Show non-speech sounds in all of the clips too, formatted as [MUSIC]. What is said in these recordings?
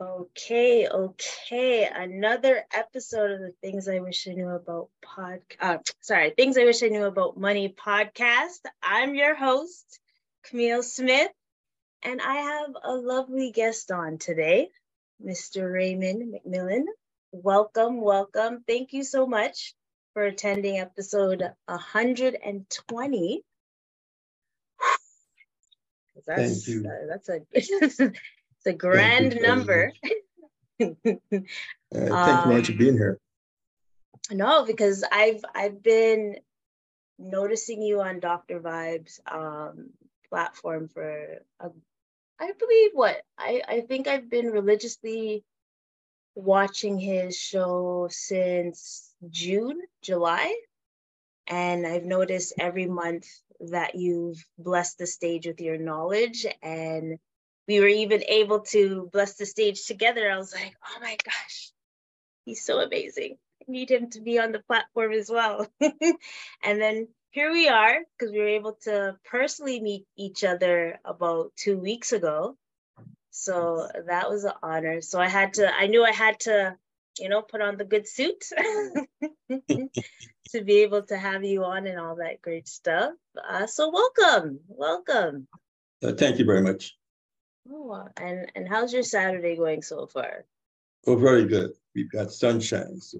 Okay, okay. Another episode of the Things I Wish I Knew About pod uh, sorry, Things I Wish I Knew About Money podcast. I'm your host, Camille Smith, and I have a lovely guest on today, Mr. Raymond McMillan. Welcome, welcome. Thank you so much for attending episode 120. [SIGHS] That's, Thank you. Uh, that's a [LAUGHS] a grand number. uh, thank you very much for being here. No, because I've I've been noticing you on Dr. Vibes um, platform for a, I believe what I I think I've been religiously watching his show since June, July. And I've noticed every month that you've blessed the stage with your knowledge and we were even able to bless the stage together. I was like, oh my gosh, he's so amazing. I need him to be on the platform as well. [LAUGHS] and then here we are, because we were able to personally meet each other about two weeks ago. So that was an honor. So I had to, I knew I had to, you know, put on the good suit [LAUGHS] to be able to have you on and all that great stuff. Uh, so welcome, welcome. Uh, thank you very much. Oh, and and how's your Saturday going so far? Oh, very good. We've got sunshine. So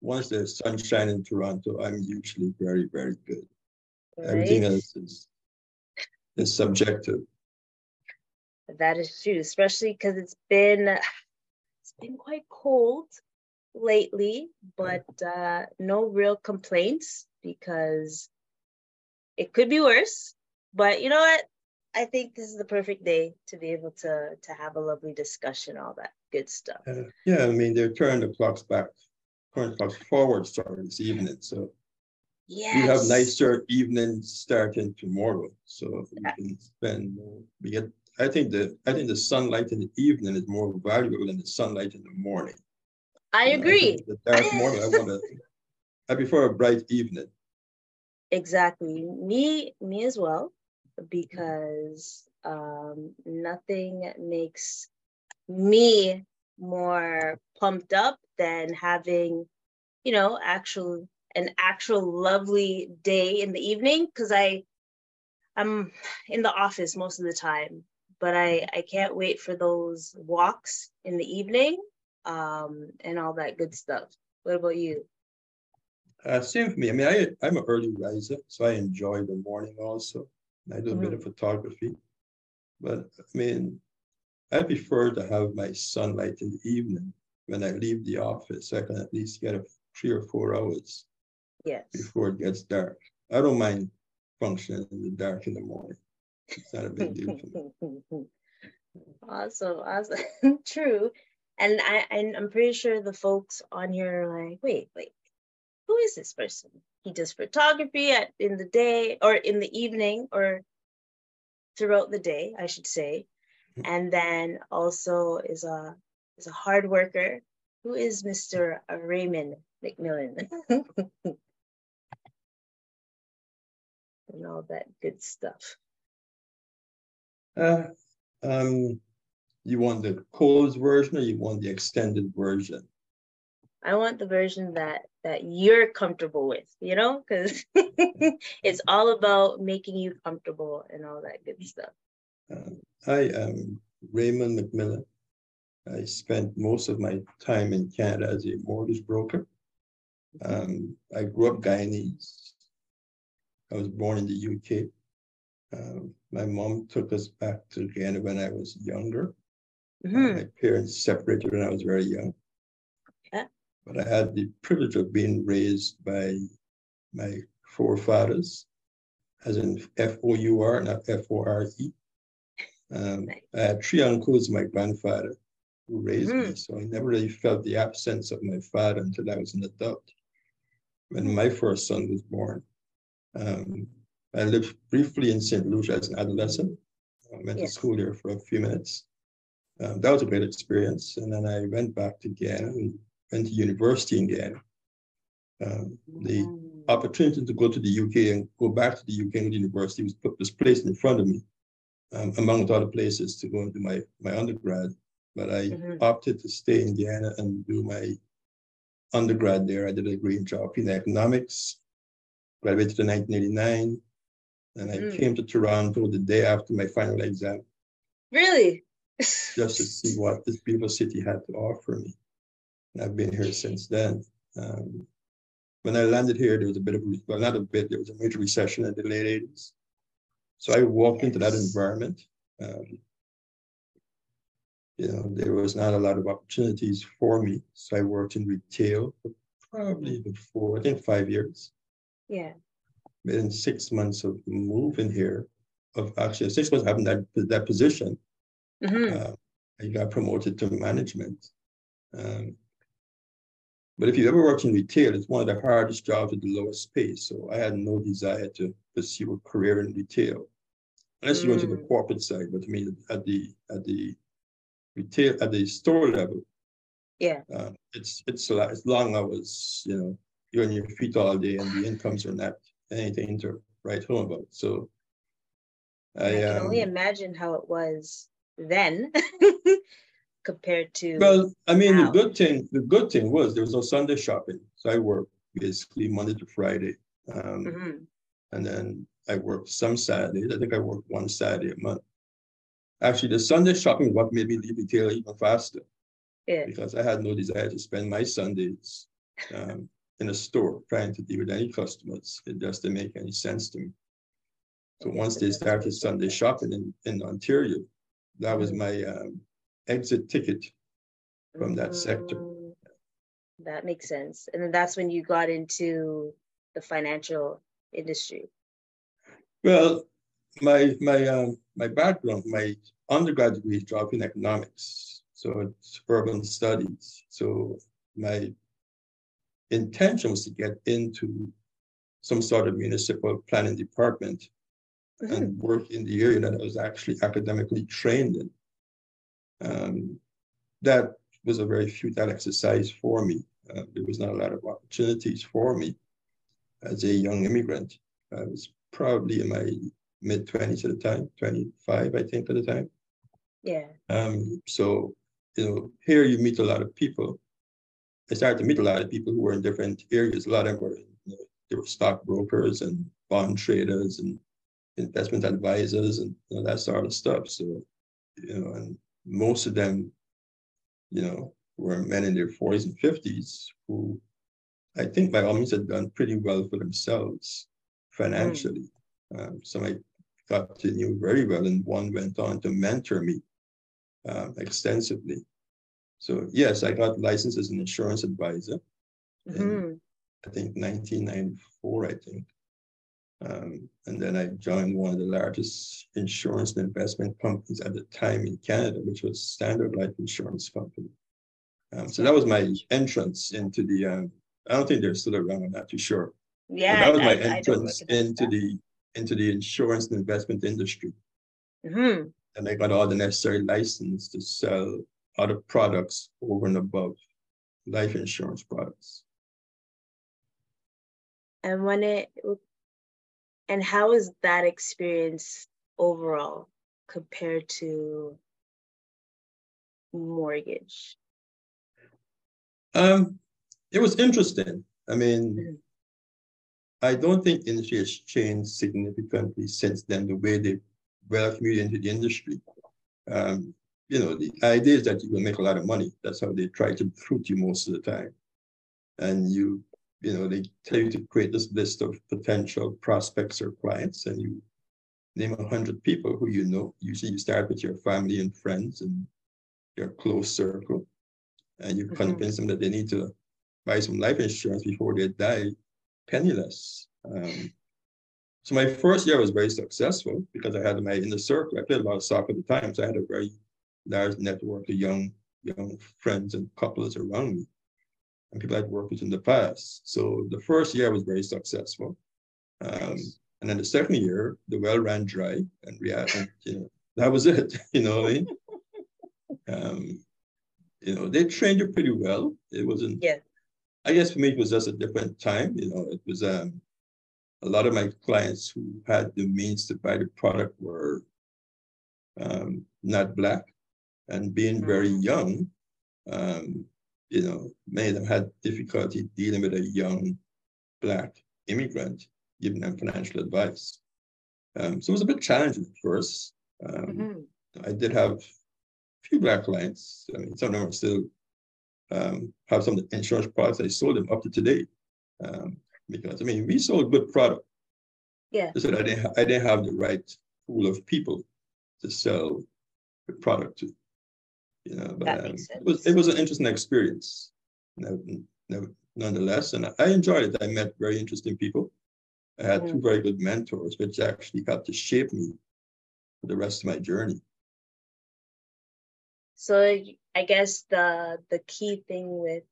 once there's sunshine in Toronto, I'm usually very, very good. Right. Everything else is is subjective. That is true, especially because it's been it's been quite cold lately, but uh, no real complaints because it could be worse. But you know what? I think this is the perfect day to be able to to have a lovely discussion, all that good stuff. Uh, yeah, I mean they're turning the clocks back, turning the clocks forward starting this evening. So we have nicer evenings starting tomorrow. So yeah. we can spend we get I think the I think the sunlight in the evening is more valuable than the sunlight in the morning. I you agree. Know, I the dark morning, I [LAUGHS] want to I prefer a bright evening. Exactly. Me, me as well because um, nothing makes me more pumped up than having, you know, actual an actual lovely day in the evening because I I'm in the office most of the time, but I I can't wait for those walks in the evening um, and all that good stuff. What about you? Uh, same for me. I mean, I I'm an early riser, so I enjoy the morning also. I do a mm-hmm. bit of photography, but I mean, I prefer to have my sunlight in the evening when I leave the office. I can at least get a three or four hours yes. before it gets dark. I don't mind functioning in the dark in the morning. It's not a big deal for me. [LAUGHS] Awesome, awesome, [LAUGHS] true. And I, I'm pretty sure the folks on here are like, wait, wait, who is this person? he does photography at in the day or in the evening or throughout the day, I should say. And then also is a is a hard worker who is Mr. Raymond McMillan. [LAUGHS] and all that good stuff. Uh, um, you want the closed version or you want the extended version? I want the version that that you're comfortable with, you know, because [LAUGHS] it's all about making you comfortable and all that good stuff. Uh, I am Raymond McMillan. I spent most of my time in Canada as a mortgage broker. Um, I grew up Guyanese. I was born in the UK. Um, my mom took us back to Guyana when I was younger. Mm-hmm. Uh, my parents separated when I was very young but I had the privilege of being raised by my forefathers, as in F O U R, not F O R E. Um, I had three uncles, my grandfather, who raised mm-hmm. me, so I never really felt the absence of my father until I was an adult. When my first son was born, um, I lived briefly in St. Lucia as an adolescent. I went yes. to school there for a few minutes. Um, that was a great experience. And then I went back to Guyana and went to university in Guyana. Um, the mm. opportunity to go to the UK and go back to the UK university was, was placed in front of me, um, among other places to go into my, my undergrad. but I mm-hmm. opted to stay in Guyana and do my undergrad there. I did a degree in geography and economics, graduated in 1989, and I mm. came to Toronto the day after my final exam. Really? just to see what this beautiful city had to offer me. I've been here since then. Um, when I landed here, there was a bit of, well, not a bit, there was a major recession in the late 80s. So I walked into that environment. Um, you know, there was not a lot of opportunities for me. So I worked in retail for probably before, I think five years. Yeah. Within six months of moving here, of actually six months having that, that position, mm-hmm. uh, I got promoted to management. Um, but if you've ever worked in retail, it's one of the hardest jobs with the lowest pay. So I had no desire to pursue a career in retail, unless mm. you went to the mm. corporate side. But I mean, at the at the retail at the store level, yeah, uh, it's it's a lot, it's long hours. You know, you're on your feet all day, and the incomes are not anything to write home about. So I, I can um, only imagine how it was then [LAUGHS] compared to well i mean now. the good thing the good thing was there was no sunday shopping so i worked basically monday to friday um, mm-hmm. and then i worked some saturdays i think i worked one saturday a month actually the sunday shopping what made me leave retail even faster yeah. because i had no desire to spend my sundays um, in a store trying to deal with any customers it didn't make any sense to me so once they started sunday shopping in, in ontario that was mm-hmm. my um, exit ticket from that sector. Mm, that makes sense. And then that's when you got into the financial industry. Well, my my um, my background, my undergraduate degree is geography and economics, so it's urban studies. So my intention was to get into some sort of municipal planning department mm-hmm. and work in the area that I was actually academically trained in. Um, that was a very futile exercise for me. Uh, there was not a lot of opportunities for me as a young immigrant. I was probably in my mid 20s at the time, 25, I think, at the time. Yeah. Um, so, you know, here you meet a lot of people. I started to meet a lot of people who were in different areas. A lot of them were, you know, they were stockbrokers and bond traders and investment advisors and you know, that sort of stuff. So, you know, and most of them, you know, were men in their 40s and 50s who I think by all means had done pretty well for themselves financially. Mm. Um, some I got to know very well, and one went on to mentor me um, extensively. So yes, I got licensed as an insurance advisor. Mm-hmm. In, I think 1994, I think. Um, and then I joined one of the largest insurance and investment companies at the time in Canada, which was Standard Life Insurance Company. Um, so that was my entrance into the, um, I don't think they're still around, I'm not too sure. Yeah. But that was my entrance I into the into the insurance and investment industry. Mm-hmm. And I got all the necessary license to sell other products over and above life insurance products. And when it and how is that experience overall compared to mortgage? Um, it was interesting. I mean, mm-hmm. I don't think industry has changed significantly since then, the way they welcome you into the industry. Um, you know, the idea is that you will make a lot of money. That's how they try to recruit you most of the time. And you you know, they tell you to create this list of potential prospects or clients, and you name a hundred people who you know. Usually, you start with your family and friends and your close circle, and you mm-hmm. convince them that they need to buy some life insurance before they die, penniless. Um, so my first year was very successful because I had my inner circle. I played a lot of soccer at the time, so I had a very large network of young young friends and couples around me and people I'd worked with in the past. So the first year was very successful. Um, and then the second year, the well ran dry and we had, and, you know, that was it, [LAUGHS] you know I mean? um, you know, they trained you pretty well. It wasn't, yeah. I guess for me, it was just a different time. You know, it was um, a lot of my clients who had the means to buy the product were um, not Black. And being very mm. young, um, you know, many of them had difficulty dealing with a young black immigrant, giving them financial advice. Um, so it was a bit challenging at first. Um, mm-hmm. I did have a few black clients. I mean, some of them are still um, have some of the insurance products. I sold them up to today um, because I mean we sold good product. Yeah. That I didn't I didn't have the right pool of people to sell the product to. You know, but um, it was it was an interesting experience. nonetheless, and I enjoyed it. I met very interesting people. I had mm. two very good mentors, which actually helped to shape me for the rest of my journey. So I guess the the key thing with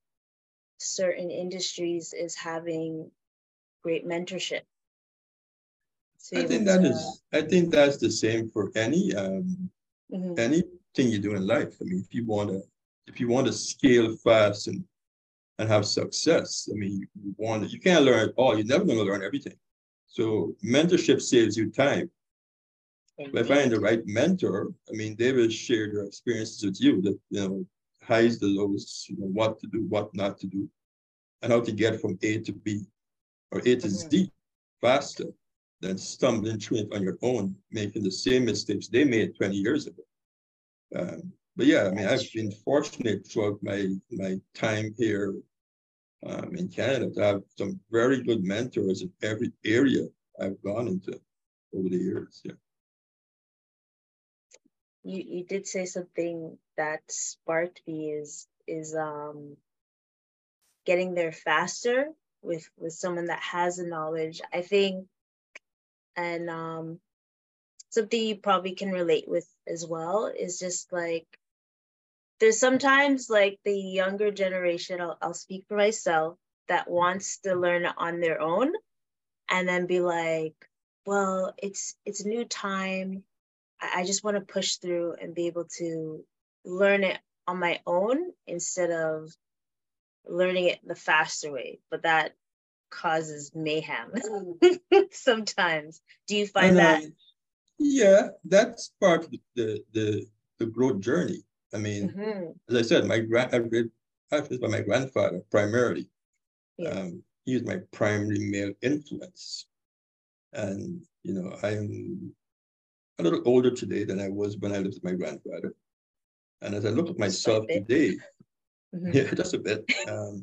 certain industries is having great mentorship. I think that to, is. I think that's the same for any um, mm-hmm. Anything you do in life. I mean, if you want to, if you want to scale fast and and have success, I mean, you want to, you can't learn all. You're never going to learn everything. So mentorship saves you time. By finding the right mentor, I mean, they will share their experiences with you, That you know, highs, the lows, you know, what to do, what not to do, and how to get from A to B or A to mm-hmm. Z faster than stumbling through it on your own, making the same mistakes they made 20 years ago. Um, but yeah, I mean, I've been fortunate throughout my my time here um, in Canada to have some very good mentors in every area I've gone into over the years. Yeah you you did say something that sparked me is is um getting there faster with with someone that has the knowledge i think and um something you probably can relate with as well is just like there's sometimes like the younger generation I'll, I'll speak for myself that wants to learn on their own and then be like well it's it's a new time I just want to push through and be able to learn it on my own instead of learning it the faster way. But that causes mayhem [LAUGHS] sometimes. Do you find that? Yeah, that's part of the the the growth journey. I mean, mm-hmm. as I said, my grand I read by my grandfather primarily. Yes. Um, he was my primary male influence, and you know, I'm a little older today than I was when I lived with my grandfather. And as I look at myself today, mm-hmm. yeah, [LAUGHS] just a bit. Um,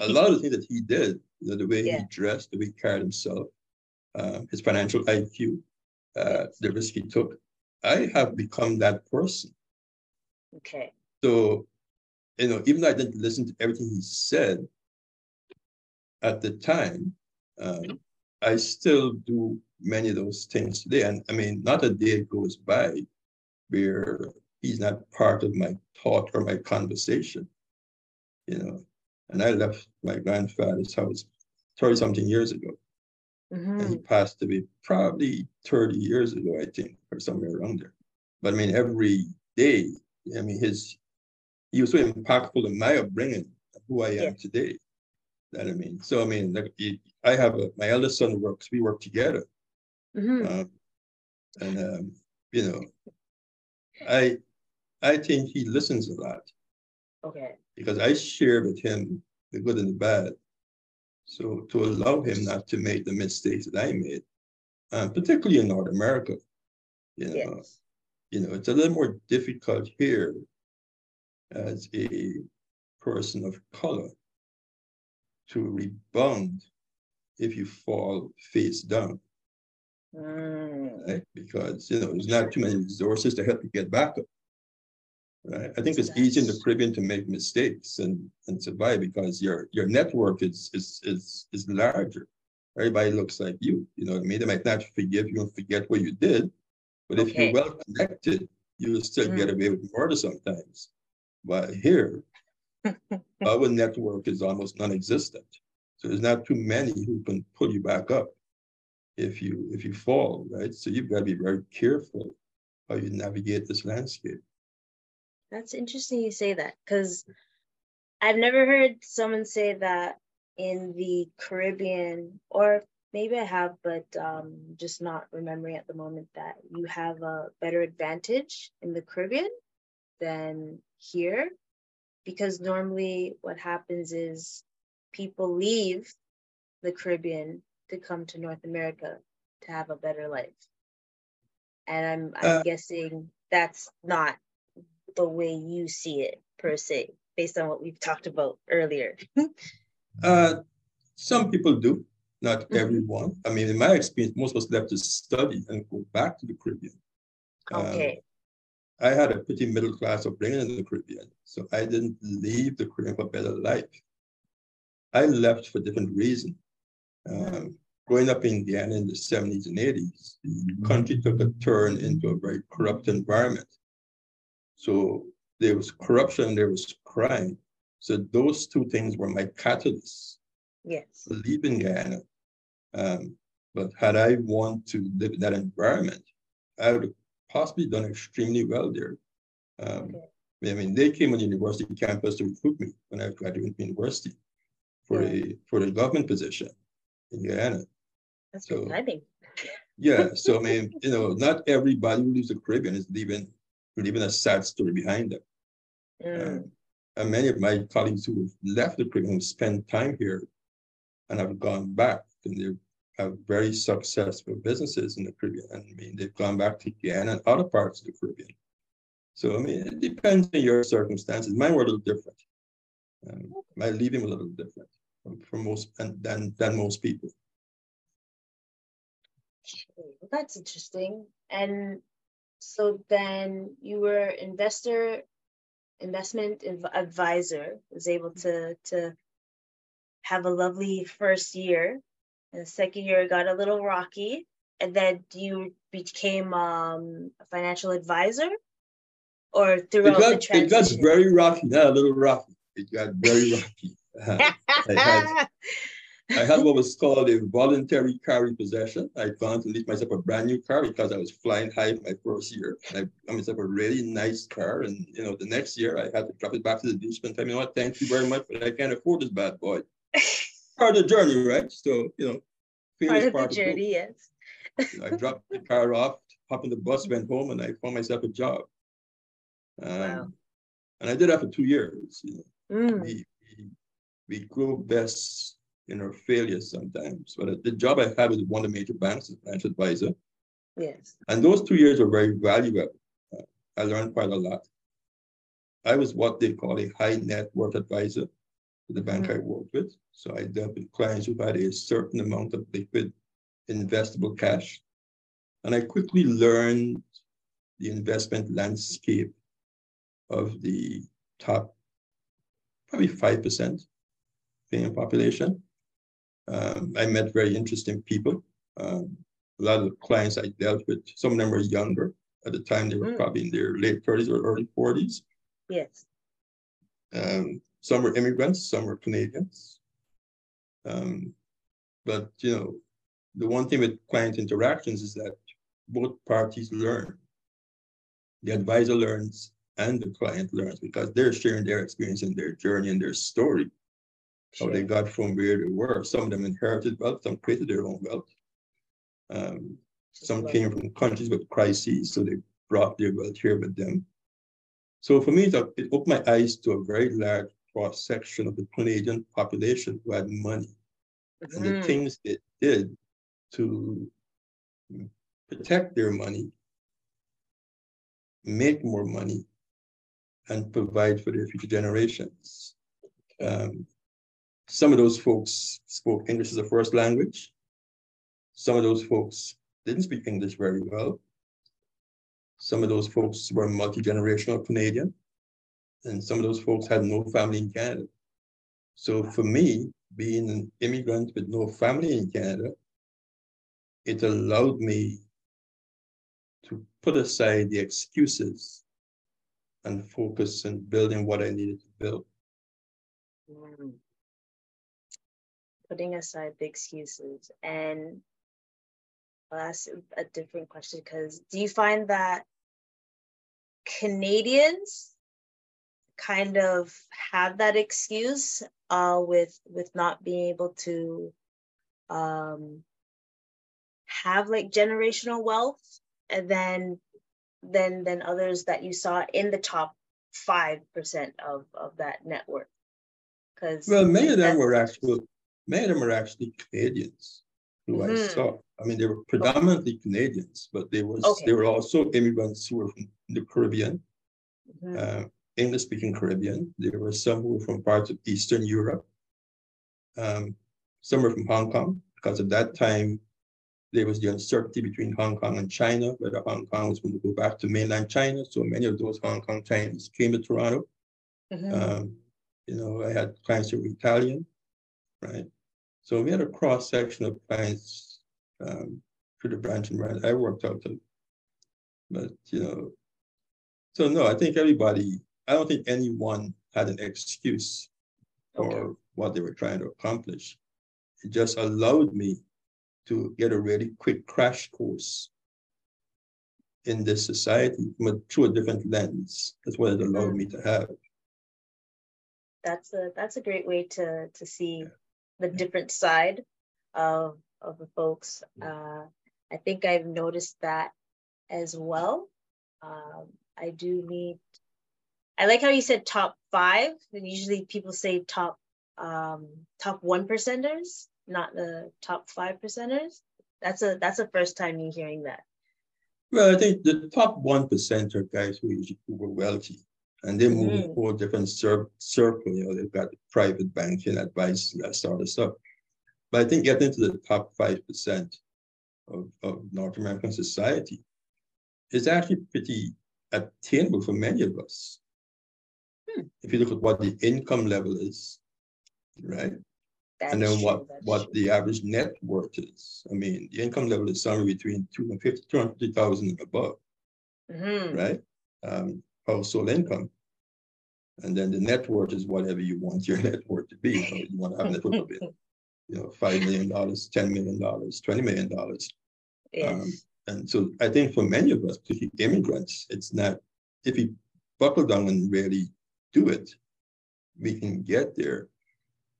a lot of the things that he did, you know, the way yeah. he dressed, the way he carried himself, um, his financial IQ, uh, the risk he took, I have become that person. Okay. So, you know, even though I didn't listen to everything he said at the time, um, I still do many of those things today. And I mean, not a day goes by where he's not part of my thought or my conversation, you know. And I left my grandfather's house 30 something years ago. Mm-hmm. He passed away probably 30 years ago, I think, or somewhere around there. But I mean, every day, I mean, his he was so impactful in my upbringing, who I am yeah. today. That I mean, so I mean, like, I have a, my eldest son works. We work together, Mm-hmm. Um, and um, you know, I I think he listens a lot. Okay. Because I share with him the good and the bad. So to allow him not to make the mistakes that I made, um, particularly in North America, you know, yes. you know, it's a little more difficult here as a person of color to rebound if you fall face down. Mm. Right? Because you know there's not too many resources to help you get back up. Right? I think it's easy in the Caribbean to make mistakes and, and survive because your your network is is is is larger. Everybody looks like you. You know what I mean? They might not forgive you and forget what you did, but if you're well connected, you will still mm. get away with murder sometimes. But here, [LAUGHS] our network is almost non-existent. So there's not too many who can pull you back up if you if you fall, right? So you've got to be very careful how you navigate this landscape. That's interesting you say that because I've never heard someone say that in the Caribbean, or maybe I have, but um, just not remembering at the moment that you have a better advantage in the Caribbean than here because normally what happens is people leave the Caribbean to come to North America to have a better life. And I'm, I'm uh, guessing that's not the way you see it per se, based on what we've talked about earlier. [LAUGHS] uh, some people do, not mm-hmm. everyone. I mean, in my experience, most of us left to study and go back to the Caribbean. Okay. Um, I had a pretty middle class upbringing in the Caribbean, so I didn't leave the Caribbean for a better life. I left for different reasons. Um, growing up in Guyana in the 70s and 80s, the country took a turn into a very corrupt environment. So there was corruption, there was crime. So those two things were my catalysts. Yes. leaving Guyana. Um, but had I wanted to live in that environment, I would have possibly done extremely well there. Um, okay. I mean, they came on the university campus to recruit me when I graduated from university for yeah. a for a government position in Guyana. That's so, exciting. yeah. So I mean, [LAUGHS] you know, not everybody who leaves the Caribbean is leaving leaving a sad story behind them. Mm. Um, and many of my colleagues who have left the Caribbean spent time here and have gone back and they have very successful businesses in the Caribbean. And I mean, they've gone back to Guyana and other parts of the Caribbean. So I mean, it depends on your circumstances. Mine were a little different. Um, my leaving was a little different from most and, than than most people. Well, that's interesting. And so then you were investor, investment advisor, was able to to have a lovely first year. And the second year got a little rocky. And then you became um, a financial advisor or throughout it got, the transition? It got very rocky, not a little rocky. It got very rocky. [LAUGHS] Had, [LAUGHS] I had what was called a voluntary car repossession. I found to leave myself a brand new car because I was flying high my first year. I got myself a really nice car. And, you know, the next year I had to drop it back to the dealership and tell me, you know what, thank you very much, but I can't afford this bad boy. [LAUGHS] part of the journey, right? So, you know, part of part the journey, yes. I dropped the car off, hopped on the bus, went home, and I found myself a job. Um, wow. And I did that for two years. You know. Mm. We, we, we grow best in our failures sometimes. But the job I had was one of the major banks as financial advisor. Yes. And those two years were very valuable. Uh, I learned quite a lot. I was what they call a high net worth advisor to the bank mm-hmm. I worked with. So I dealt with clients who had a certain amount of liquid investable cash. And I quickly learned the investment landscape of the top probably 5% paying population. Um, I met very interesting people. Um, a lot of clients I dealt with, some of them were younger. At the time, they were mm. probably in their late 30s or early 40s. Yes. Um, some were immigrants, some were Canadians. Um, but you know, the one thing with client interactions is that both parties learn. The advisor learns and the client learns because they're sharing their experience and their journey and their story, sure. how they got from where they were. Some of them inherited wealth, some created their own wealth. Um, some came from countries with crises, so they brought their wealth here with them. So for me, it opened my eyes to a very large cross section of the Canadian population who had money mm-hmm. and the mm-hmm. things they did to protect their money, make more money, and provide for their future generations. Um, some of those folks spoke English as a first language. Some of those folks didn't speak English very well. Some of those folks were multi-generational Canadian and some of those folks had no family in Canada. So for me, being an immigrant with no family in Canada, it allowed me to put aside the excuses and focus on building what I needed to build. Mm. Putting aside the excuses. And I'll ask a different question because do you find that Canadians kind of have that excuse uh, with with not being able to um, have like generational wealth and then then then others that you saw in the top five percent of of that network? Because well, many of them were actually many of them are actually Canadians who mm-hmm. I saw. I mean, they were predominantly. Canadians, but they was okay. they were also immigrants who were from the Caribbean, mm-hmm. uh, English-speaking Caribbean. There were some who were from parts of Eastern Europe. Um, some were from Hong Kong because at that time there was the uncertainty between Hong Kong and China, whether Hong Kong was going to go back to mainland China. So many of those Hong Kong Chinese came to Toronto. Mm-hmm. Um, you know, I had clients who were Italian, right? So we had a cross section of clients um, through the branch and branch I worked out of. But, you know, so no, I think everybody, I don't think anyone had an excuse for okay. what they were trying to accomplish. It just allowed me to get a really quick crash course in this society through a different lens. That's what it allowed me to have. That's a that's a great way to to see the different side of of the folks. Uh, I think I've noticed that as well. Um, I do meet. I like how you said top five. And usually people say top um, top one percenters not the top five percenters? That's a that's the first time you're hearing that. Well, I think the top one percent are guys who, who were wealthy and they move mm. whole different cir- circle. You know, they've got private banking advice, that sort of stuff. But I think getting into the top five percent of, of North American society is actually pretty attainable for many of us. Hmm. If you look at what the income level is, right? That and then what, what true. the average net worth is. I mean, the income level is somewhere between 250, 250,000 and above, mm-hmm. right? Um, household income. And then the net worth is whatever you want your [LAUGHS] net worth to be. You, you want to have a net worth of, you know, $5 million, $10 million, $20 million. Yes. Um, and so I think for many of us, particularly immigrants, it's not, if you buckle down and really do it, we can get there.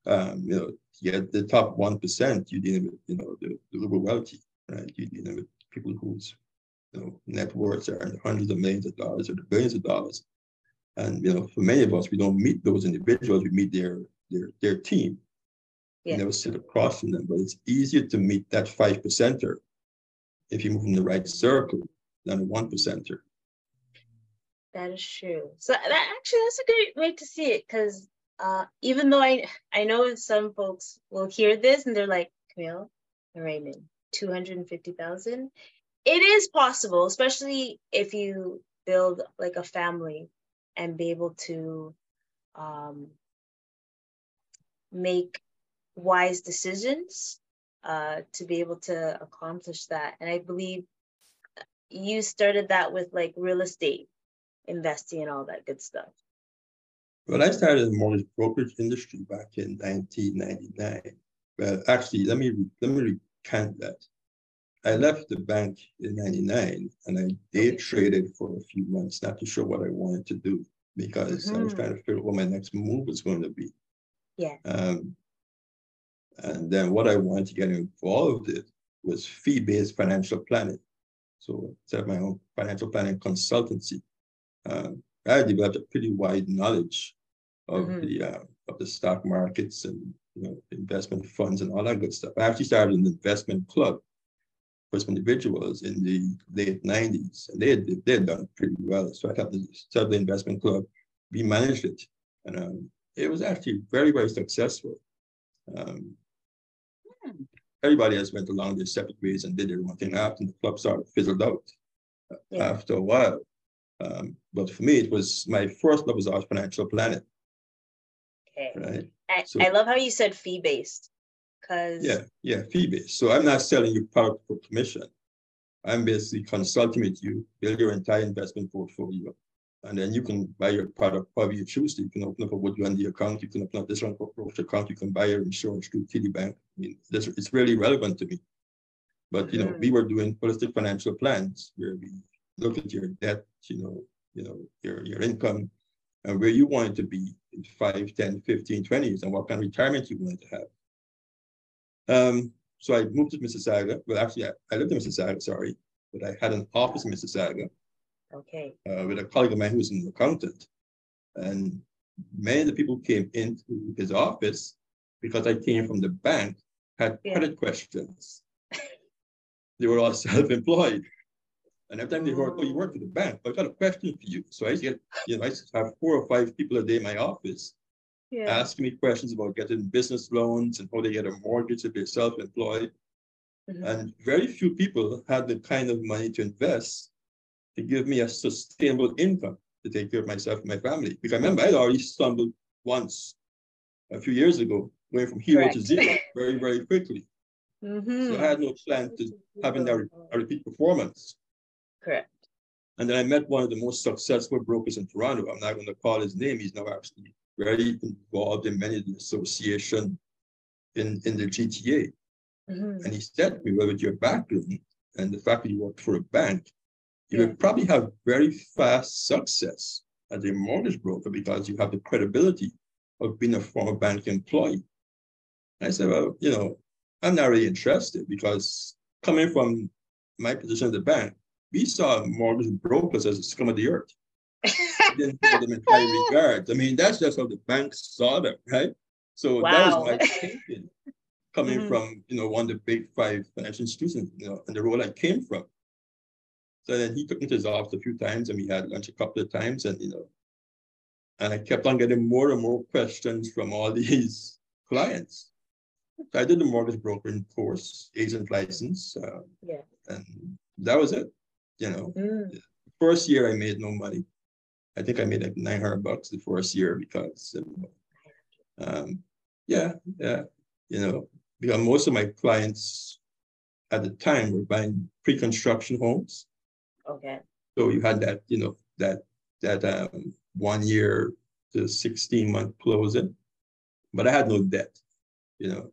Um, you know, yeah, the top one percent, you're dealing with, you know, the, the uber wealthy, right? You're dealing with people whose, you know, net worths are in the hundreds of millions of dollars or the billions of dollars. And you know, for many of us, we don't meet those individuals. We meet their their their team. Yeah. We never sit across from them. But it's easier to meet that five percenter if you move in the right circle than a one percenter. That is true. So that actually that's a great way to see it because uh, even though I I know some folks will hear this and they're like, Camille, Raymond, 250,000. It is possible, especially if you build like a family and be able to um, make wise decisions uh, to be able to accomplish that. And I believe you started that with like real estate investing and all that good stuff. Well, I started the mortgage brokerage industry back in 1999. Well, actually, let me let me recant that. I left the bank in 99 and I day traded for a few months, not to show what I wanted to do because mm-hmm. I was mm-hmm. trying to figure out what my next move was going to be. Yeah. Um, and then what I wanted to get involved in was fee-based financial planning. So I set my own financial planning consultancy. Um, I developed a pretty wide knowledge of mm-hmm. the uh, of the stock markets and you know investment funds and all that good stuff. I actually started an investment club for some individuals in the late 90s, and they had, they had done pretty well. So I helped the the investment club. We managed it, and um, it was actually very, very successful. Um, hmm. Everybody has went along their separate ways and did their own thing after the club sort of fizzled out yeah. after a while. Um, but for me, it was my first love was our financial planning. Okay. Right. I, so, I love how you said fee based. Cause yeah, yeah, fee based. So I'm not selling you product for commission. I'm basically consulting with you, build your entire investment portfolio. And then you can buy your product however you choose to. You can open up a Wood Gundy account, you can open up this one approach account, you can buy your insurance through TD Bank. I mean, this, it's really relevant to me. But you know, mm. we were doing holistic financial plans where we look at your debt, you know, you know, your, your income, and where you want it to be in 5, 10, 15, 20 years, and what kind of retirement you want to have. Um, so I moved to Mississauga. Well, actually, I, I lived in Mississauga, sorry, but I had an office in Mississauga. Okay. Uh, with a colleague of mine who was an accountant. And many of the people came into his office because I came from the bank, had yeah. credit questions. [LAUGHS] they were all [LAUGHS] self-employed. And every time they heard, oh, you work for the bank, I've got a question for you. So I get, you know, I have four or five people a day in my office yeah. asking me questions about getting business loans and how they get a mortgage if they're self-employed. Mm-hmm. And very few people had the kind of money to invest to give me a sustainable income to take care of myself and my family. Because I remember I'd already stumbled once a few years ago, going from hero Correct. to zero [LAUGHS] very, very quickly. Mm-hmm. So I had no plan to having a, a repeat performance. Correct. And then I met one of the most successful brokers in Toronto. I'm not going to call his name. He's now actually very involved in many of the association in, in the GTA. Mm-hmm. And he said to me, well, with your background and the fact that you work for a bank, you would probably have very fast success as a mortgage broker because you have the credibility of being a former bank employee. I said, well, you know, I'm not really interested because coming from my position at the bank, we saw mortgage brokers as a scum of the earth. Didn't put them in high regard. I mean, that's just how the banks saw them, right? So wow. that was my [LAUGHS] thinking coming mm-hmm. from, you know, one of the big five financial institutions, you know, and the role I came from. So then he took me to his office a few times and we had lunch a couple of times and, you know, and I kept on getting more and more questions from all [LAUGHS] these clients. So I did the mortgage brokering course, agent license. Uh, yeah. And that was it. You know, mm. first year I made no money. I think I made like 900 bucks the first year because, um, yeah, yeah, you know, because most of my clients at the time were buying pre-construction homes. Okay. So you had that, you know, that that um, one year to 16 month closing, but I had no debt, you know,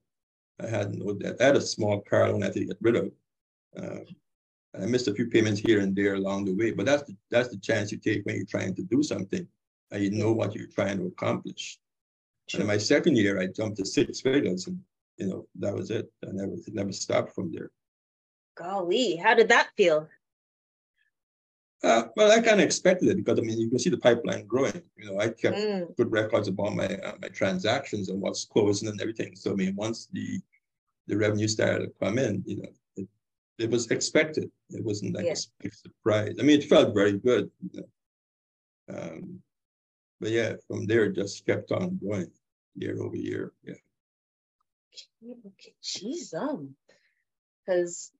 I had no debt. I had a small car loan I had to get rid of. Uh, I missed a few payments here and there along the way, but that's the, that's the chance you take when you're trying to do something and you know what you're trying to accomplish. Sure. And in my second year, I jumped to six figures, and you know that was it. I never it never stopped from there. Golly, how did that feel? Uh, well, I kind of expected it because I mean you can see the pipeline growing. You know, I kept mm. good records about my uh, my transactions and what's closing and everything. So I mean, once the the revenue started to come in, you know, it was expected. It wasn't like yeah. a big surprise. I mean, it felt very good. You know? um, but yeah, from there, just kept on going year over year. Yeah. Okay, jeez, um, because,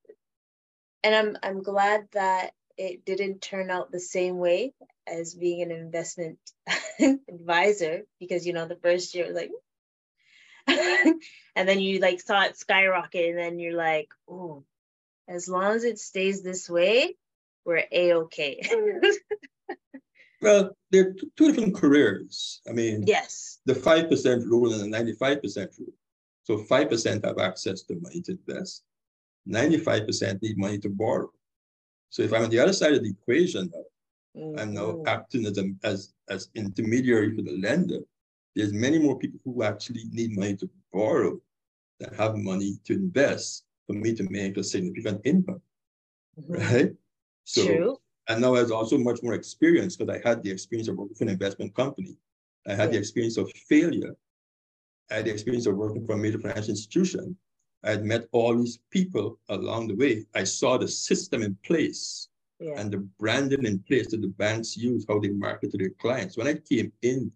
and I'm I'm glad that it didn't turn out the same way as being an investment [LAUGHS] advisor because you know the first year like [LAUGHS] and then you like saw it skyrocket and then you're like oh as long as it stays this way, we're a-okay. well, they're two different careers. I mean, yes, the 5% rule and the 95% rule. So 5% have access to money to invest. 95% need money to borrow. So if I'm on the other side of the equation, mm-hmm. I'm now acting as, a, as, as intermediary for the lender. There's many more people who actually need money to borrow than have money to invest for me to make a significant impact, mm-hmm. right? So, True. and now I was also much more experienced because I had the experience of working for an investment company. I had yeah. the experience of failure. I had the experience of working for a major financial institution. I had met all these people along the way. I saw the system in place yeah. and the branding in place that the banks use, how they market to their clients. When I came in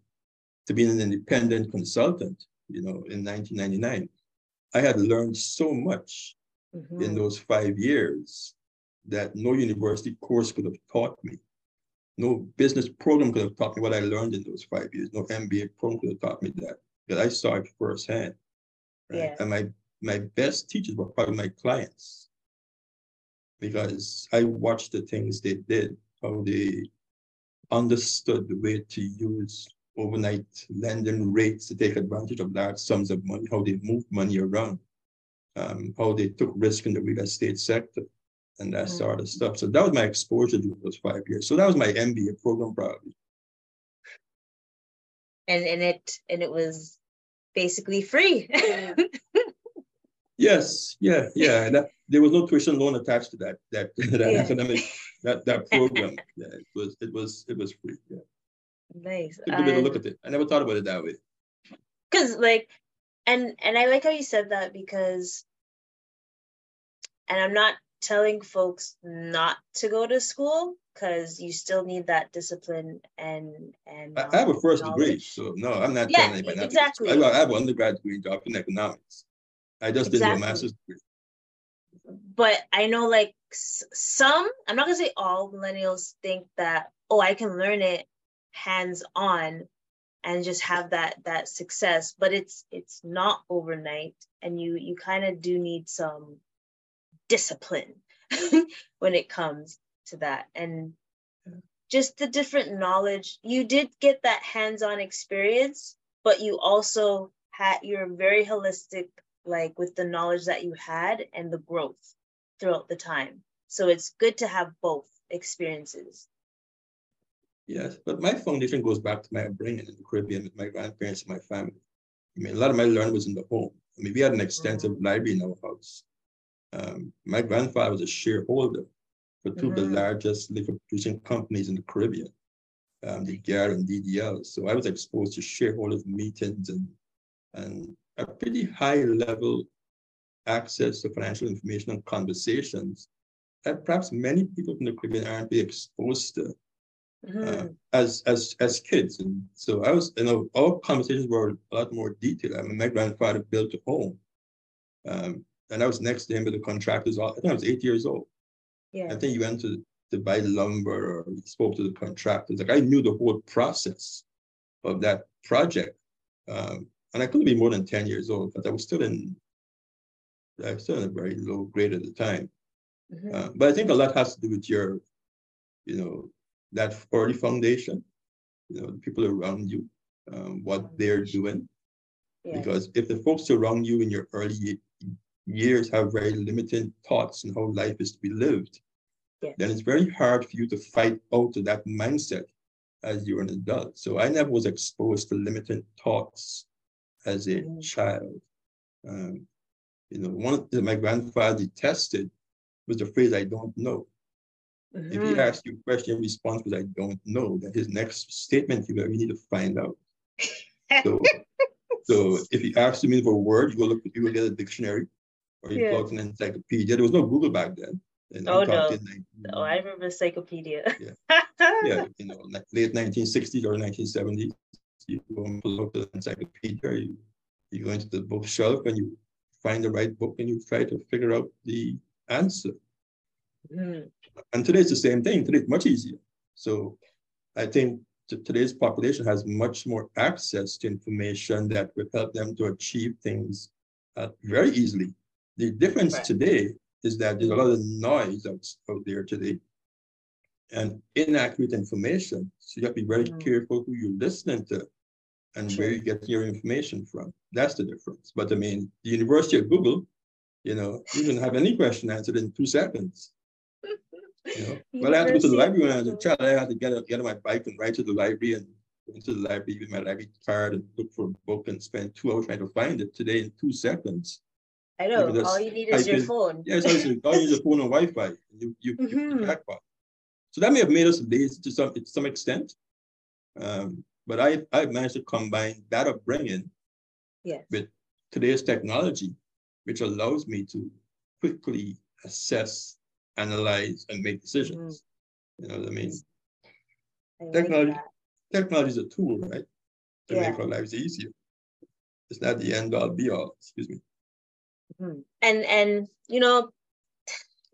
to being an independent consultant, you know, in 1999, I had learned so much mm-hmm. in those five years that no university course could have taught me. No business program could have taught me what I learned in those five years. No MBA program could have taught me that. Because I saw it firsthand. Right? Yeah. And my my best teachers were probably my clients. Because I watched the things they did, how they understood the way to use overnight lending rates to take advantage of large sums of money, how they moved money around um, how they took risk in the real estate sector and that mm-hmm. sort of stuff. So that was my exposure during those five years. So that was my MBA program probably. And and it and it was basically free. [LAUGHS] yes, yeah, yeah. That, there was no tuition loan attached to that that [LAUGHS] that yeah. academic that that [LAUGHS] program. yeah, it was it was it was free. Yeah. Nice. It's a look at it. I never thought about it that way. Because like, and and I like how you said that because, and I'm not telling folks not to go to school because you still need that discipline and and. I, I have a first knowledge. degree, so no, I'm not yeah, telling anybody. Exactly. I, I have an undergrad degree in economics. I just exactly. did a master's degree. But I know like some, I'm not gonna say all millennials think that, oh, I can learn it hands on and just have that that success but it's it's not overnight and you you kind of do need some discipline [LAUGHS] when it comes to that and just the different knowledge you did get that hands-on experience but you also had you're very holistic like with the knowledge that you had and the growth throughout the time so it's good to have both experiences Yes, but my foundation goes back to my upbringing in the Caribbean with my grandparents and my family. I mean, a lot of my learning was in the home. I mean, we had an extensive mm-hmm. library in our house. Um, my grandfather was a shareholder for 2 mm-hmm. of the mm-hmm. largest liquor producing companies in the Caribbean, um, the GAR and DDL. So I was exposed to shareholders meetings and, and a pretty high level access to financial information and conversations that perhaps many people from the Caribbean aren't be exposed to mm-hmm. uh, as as as kids. And so I was, you know, our conversations were a lot more detailed. I mean, my grandfather built a home, um, and I was next to him with the contractors. I think I was eight years old. Yeah. I think he went to to buy lumber or he spoke to the contractors. Like I knew the whole process of that project. Um, and I couldn't be more than 10 years old, but I was still in I was still in a very low grade at the time. Mm-hmm. Uh, but I think a lot has to do with your, you know, that early foundation, you know, the people around you, um, what they're doing. Yeah. Because if the folks around you in your early years have very limited thoughts on how life is to be lived, yeah. then it's very hard for you to fight out of that mindset as you're an adult. So I never was exposed to limited thoughts as a mm. child. Um, you know, one that my grandfather detested was the phrase "I don't know." Mm-hmm. If he mm-hmm. asks you a question, response was, I don't know, then his next statement, you you need to find out. [LAUGHS] so, so if he asks you for a word, you go look, you go get a dictionary or you go to an encyclopedia. There was no Google back then. And oh, no. oh, I remember encyclopedia. yeah. [LAUGHS] yeah, you know, late 1960s or 1970s, you go and pull out the encyclopedia, you, you go into the bookshelf and you find the right book and you try to figure out the answer. Mm. And today it's the same thing. Today it's much easier. So I think today's population has much more access to information that will help them to achieve things uh, very easily. The difference right. today is that there's a lot of noise out, out there today and inaccurate information. So you have to be very mm. careful who you're listening to and sure. where you get your information from. That's the difference. But I mean, the University of Google, you know, you can have any question answered in two seconds. You know? [LAUGHS] Well, I had to go to the library when I was a child. I had to get, get on my bike and ride to the library and go into the library with my library card and look for a book and spend two hours trying to find it. Today, in two seconds. I know. All you need is your phone. Yeah, so all you need is a phone and Wi-Fi. You, you, mm-hmm. you So that may have made us lazy to some to some extent. Um, but I I managed to combine that upbringing yes. with today's technology, which allows me to quickly assess analyze, and make decisions. Mm. You know what I mean? I technology, like technology is a tool, right? To yeah. make our lives easier. It's not the end all be all, excuse me. Mm-hmm. And and you know,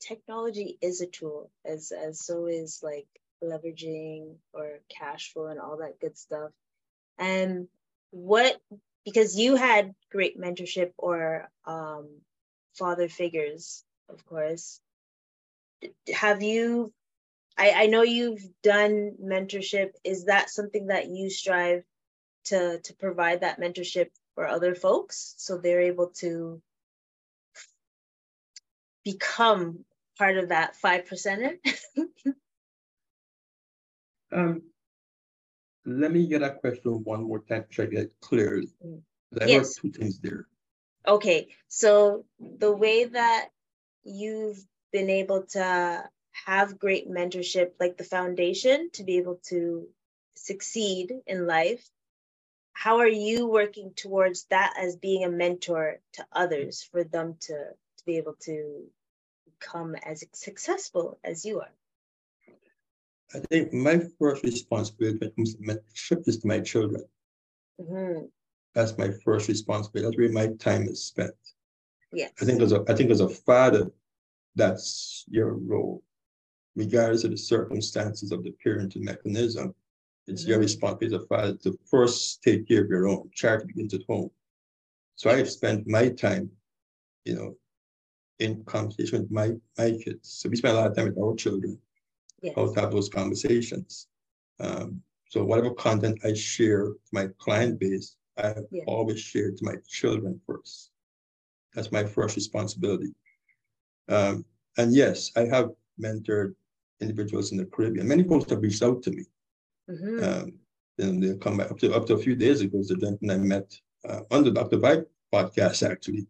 technology is a tool, as as so is like leveraging or cash flow and all that good stuff. And what because you had great mentorship or um, father figures, of course have you I, I know you've done mentorship is that something that you strive to to provide that mentorship for other folks so they're able to become part of that five percenter [LAUGHS] um let me get that question one more time to get it clearly. I yes. heard two things there okay so the way that you've been able to have great mentorship, like the foundation, to be able to succeed in life how are you working towards that as being a mentor to others for them to, to be able to become as successful as you are i think my first responsibility when comes to mentorship is to my children mm-hmm. that's my first responsibility that's where my time is spent yeah i think as a i think as a father that's your role regardless of the circumstances of the parenting mechanism it's mm-hmm. your responsibility as a father to first take care of your own. Charity begins at home. So I have spent my time, you know, in conversation with my my kids. So we spend a lot of time with our children. Yes. How to have those conversations. Um, so whatever content I share to my client base, I have yeah. always shared to my children first. That's my first responsibility. Um, and yes, I have mentored individuals in the Caribbean. Many folks have reached out to me Mm-hmm. Um, then they come back up to up to a few days ago. The gentleman I met uh, on the Dr. Vibe podcast actually.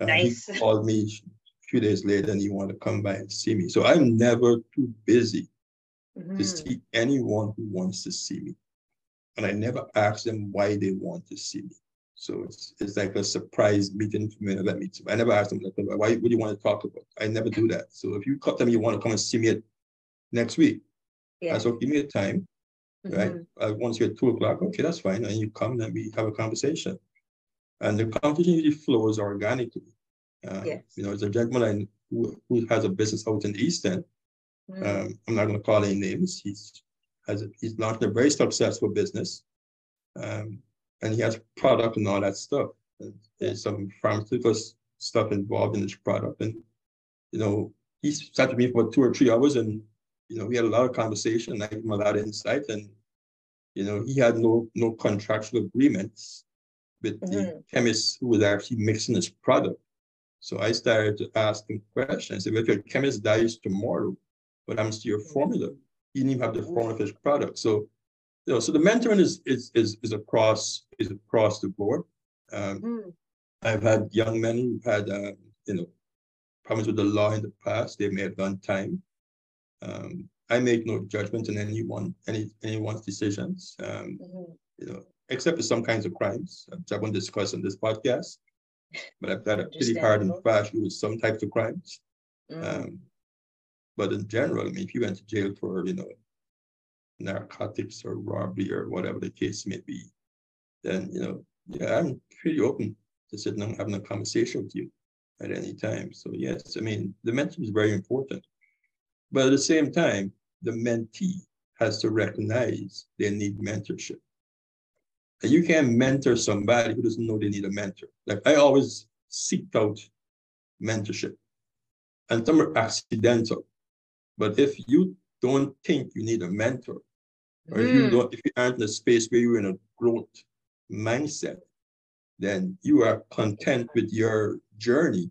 Uh, nice. He called me few days later and he wanted to come by and see me. So I'm never too busy mm-hmm. to see anyone who wants to see me. And I never ask them why they want to see me. So it's it's like a surprise meeting for me to let me. I never ask them like, why what do you want to talk about? I never do that. So if you tell me you want to come and see me next week, yeah. I so give me a time right? Mm-hmm. Uh, once you're at two o'clock, okay, that's fine. And you come and we have a conversation. And the conversation usually flows organically. Uh, yes. You know, it's a gentleman who, who has a business out in the East End. Mm. Um, I'm not going to call any names. He's has a, he's launched a very successful business, um, and he has product and all that stuff. And there's some pharmaceutical stuff involved in this product, and you know, he sat with me for two or three hours, and you know, we had a lot of conversation. I gave him a lot of insight, and you know, he had no no contractual agreements with mm-hmm. the chemist who was actually mixing his product. So I started asking questions. If your chemist dies tomorrow, what happens to your mm-hmm. formula? He didn't even have the formula for his product. So, you know, so the mentoring is is is, is across is across the board. Um, mm. I've had young men who had uh, you know problems with the law in the past. They may have done time. Um, I make no judgment on anyone, any anyone's decisions. Um, mm-hmm. You know, except for some kinds of crimes, which I won't discuss on this podcast. But I've got a pretty hard and fast with some types of crimes. Mm. Um, but in general, I mean, if you went to jail for, you know, narcotics or robbery or whatever the case may be, then, you know, yeah, I'm pretty open to sitting and having a conversation with you at any time. So yes, I mean, the mentor is very important. But at the same time, the mentee has to recognize they need mentorship. And you can't mentor somebody who doesn't know they need a mentor. Like I always seek out mentorship. And some are accidental. But if you don't think you need a mentor, or mm. you don't, if you aren't in a space where you're in a growth mindset, then you are content with your journey.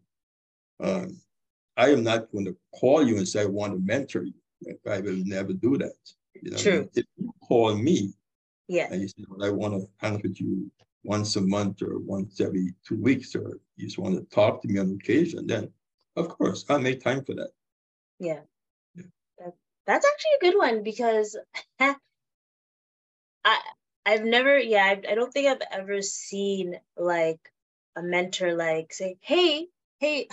Um, I am not going to call you and say I want to mentor you. I will never do that. You know, True. If you call me, yeah, and you say, well, I want to hang with you once a month or once every two weeks, or you just want to talk to me on occasion, then of course I'll make time for that. Yeah. yeah. That, that's actually a good one because [LAUGHS] I I've never, yeah, I, I don't think I've ever seen like a mentor like say, hey, hey,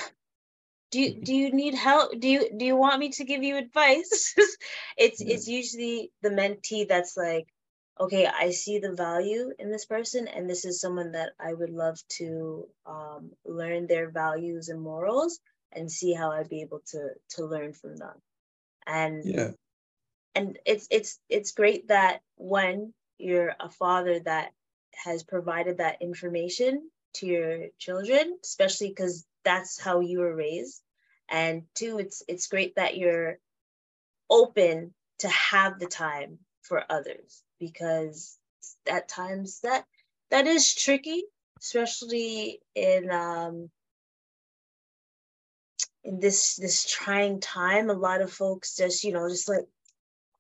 do you, do you need help do you do you want me to give you advice [LAUGHS] it's yeah. it's usually the mentee that's like okay i see the value in this person and this is someone that i would love to um, learn their values and morals and see how i'd be able to to learn from them. And yeah. and it's it's it's great that when you're a father that has provided that information to your children especially because that's how you were raised. And two it's it's great that you're open to have the time for others because at times that that is tricky especially in um in this this trying time. A lot of folks just you know just like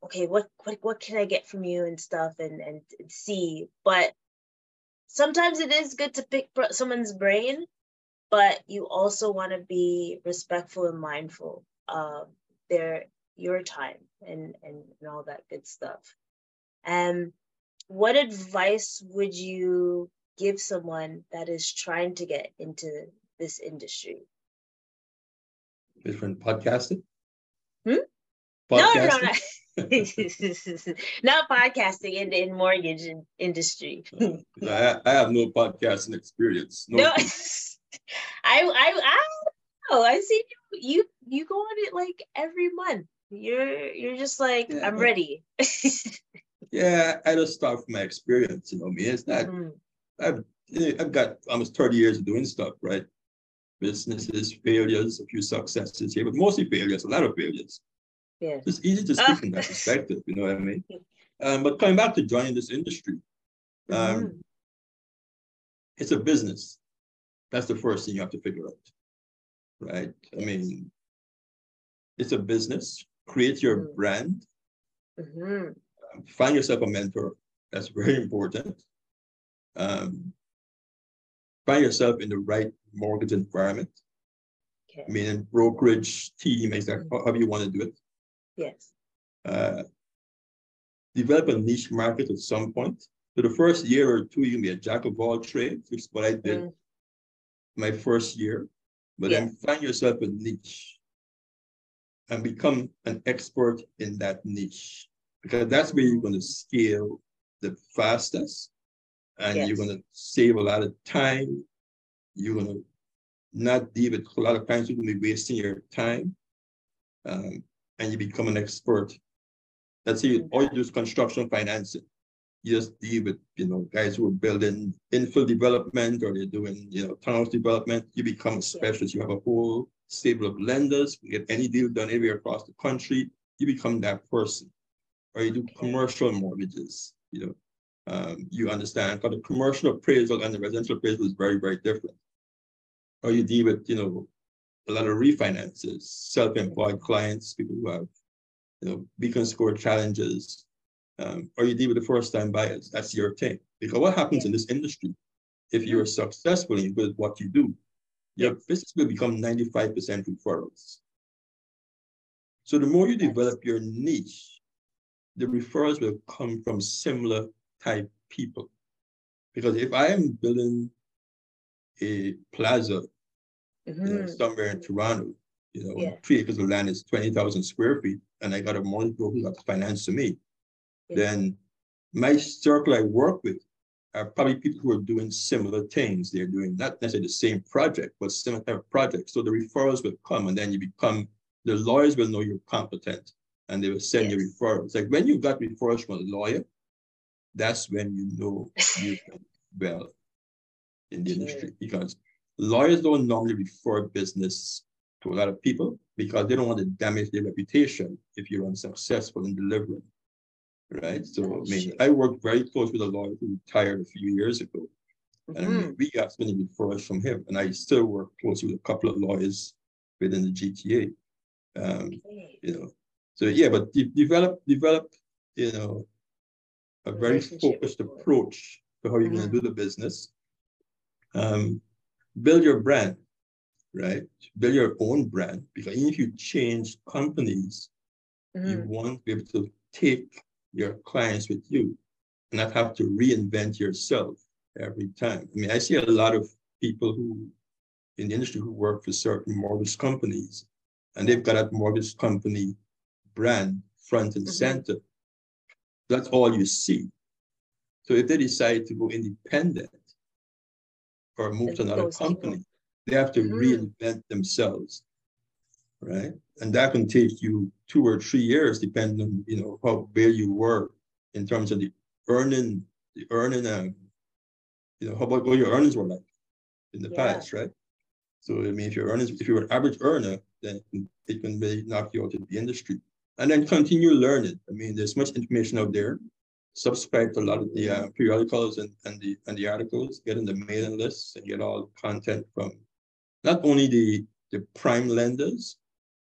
okay what what, what can i get from you and stuff and and see? But sometimes it is good to pick someone's brain but you also want to be respectful and mindful of their your time and, and and all that good stuff And what advice would you give someone that is trying to get into this industry? Different podcasting? Hmm? Podcasting? No, no, no. [LAUGHS] not podcasting in the in mortgage industry. I, I, have no podcasting experience. No, no [LAUGHS] I, I, I, know. I see you, you, you go on it like every month. You're, you're just like, yeah. I'm ready. [LAUGHS] yeah, I just start from my experience. You know, I mean, it's not. Mm-hmm. I've, I've got almost 30 years of doing stuff, right? Businesses, failures, a few successes here, but mostly failures, a lot of failures. Yeah. It's easy to speak from that [LAUGHS] perspective, you know what I mean? Um, but coming back to joining this industry, um, mm-hmm. it's a business. That's the first thing you have to figure out, right? I mean, it's a business. Create your mm-hmm. brand. Mm-hmm. Find yourself a mentor. That's very important. Um, find yourself in the right mortgage environment. Okay. I mean, in brokerage team, exactly mm-hmm. however you want to do it. Yes. Uh, develop a niche market at some point. So the first year or two, you can be a jack of all trades, which is what I did mm. my first year. But yeah. then find yourself a niche and become an expert in that niche because that's where you're going to scale the fastest and yes. you're going to save a lot of time. You're going to not deal with a lot of times you're going to be wasting your time. Um, and you become an expert. Let's say all you do is construction financing. You just deal with, you know, guys who are building infill development or they're doing, you know, tunnels development. You become a specialist. You have a whole stable of lenders. You get any deal done anywhere across the country. You become that person. Or you do commercial mortgages, you know. Um, you understand because the commercial appraisal and the residential appraisal is very, very different. Or you deal with, you know, a lot of refinances, self-employed clients, people who have, you know, beacon score challenges, um, or you deal with the first-time buyers. That's your thing. Because what happens in this industry, if you're successful good what you do, your business will become 95% referrals. So the more you develop your niche, the referrals will come from similar type people. Because if I am building a plaza mm-hmm. you know, mm-hmm. somewhere in Toronto. You know, yeah. three acres of land is 20,000 square feet, and I got a mortgage broker who got finance to me. Yeah. Then my circle I work with are probably people who are doing similar things. They're doing not necessarily the same project, but similar type of project. So the referrals will come, and then you become the lawyers will know you're competent, and they will send yes. you referrals. Like when you got referrals from a lawyer, that's when you know you've [LAUGHS] well in the industry because lawyers don't normally refer business to a lot of people because they don't want to damage their reputation if you're unsuccessful in delivering. Right. So I mean, I worked very close with a lawyer who retired a few years ago. Mm-hmm. And I mean, we got many referrals from him. And I still work closely with a couple of lawyers within the GTA. Um, okay. you know, so yeah, but de- develop develop, you know, a very focused approach to how you're mm-hmm. going to do the business. Um, build your brand, right? Build your own brand because if you change companies, mm-hmm. you want to be able to take your clients with you and not have to reinvent yourself every time. I mean, I see a lot of people who in the industry who work for certain mortgage companies and they've got that mortgage company brand front and mm-hmm. center. That's all you see. So if they decide to go independent, or move to another company. They have to mm-hmm. reinvent themselves, right? And that can take you two or three years, depending on you know how where you were in terms of the earning, the earning, um, you know, how about what your earnings were like in the yeah. past, right? So I mean, if your earnings, if you're an average earner, then it can really knock you out of the industry. And then continue learning. I mean, there's much information out there subscribe to a lot of the uh, periodicals and, and the and the articles, get in the mailing lists and get all content from not only the the prime lenders,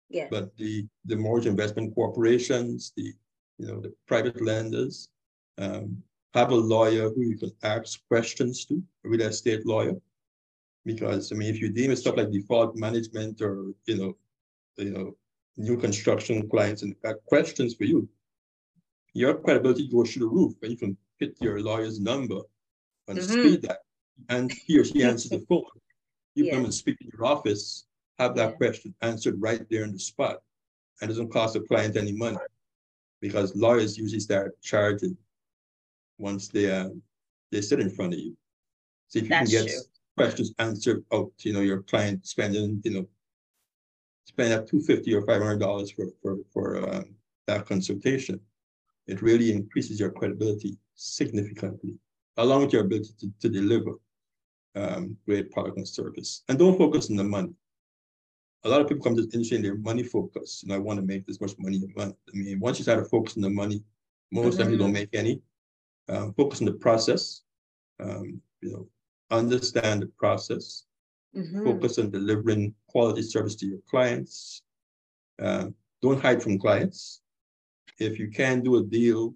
yeah. but the the mortgage investment corporations, the you know the private lenders. Um, have a lawyer who you can ask questions to, a real estate lawyer. Because I mean, if you deal with stuff like default management or you know, you know, new construction clients and got questions for you, your credibility goes through the roof when you can hit your lawyer's number and mm-hmm. speed that and he or she answers the phone. You yeah. come and speak in your office, have that yeah. question answered right there in the spot. And doesn't cost the client any money because lawyers usually start charging once they uh, they sit in front of you. So if you That's can get true. questions answered out, you know, your client spending, you know, spending up two fifty or five hundred dollars for for for um, that consultation, it really increases your credibility significantly, along with your ability to, to deliver um, great product and service. And don't focus on the money. A lot of people come to the industry and they're money focused. And I want to make this much money a month. I mean, once you start to focus on the money, most mm-hmm. times you don't make any. Um, focus on the process. Um, you know, understand the process. Mm-hmm. Focus on delivering quality service to your clients. Uh, don't hide from clients. If you can do a deal,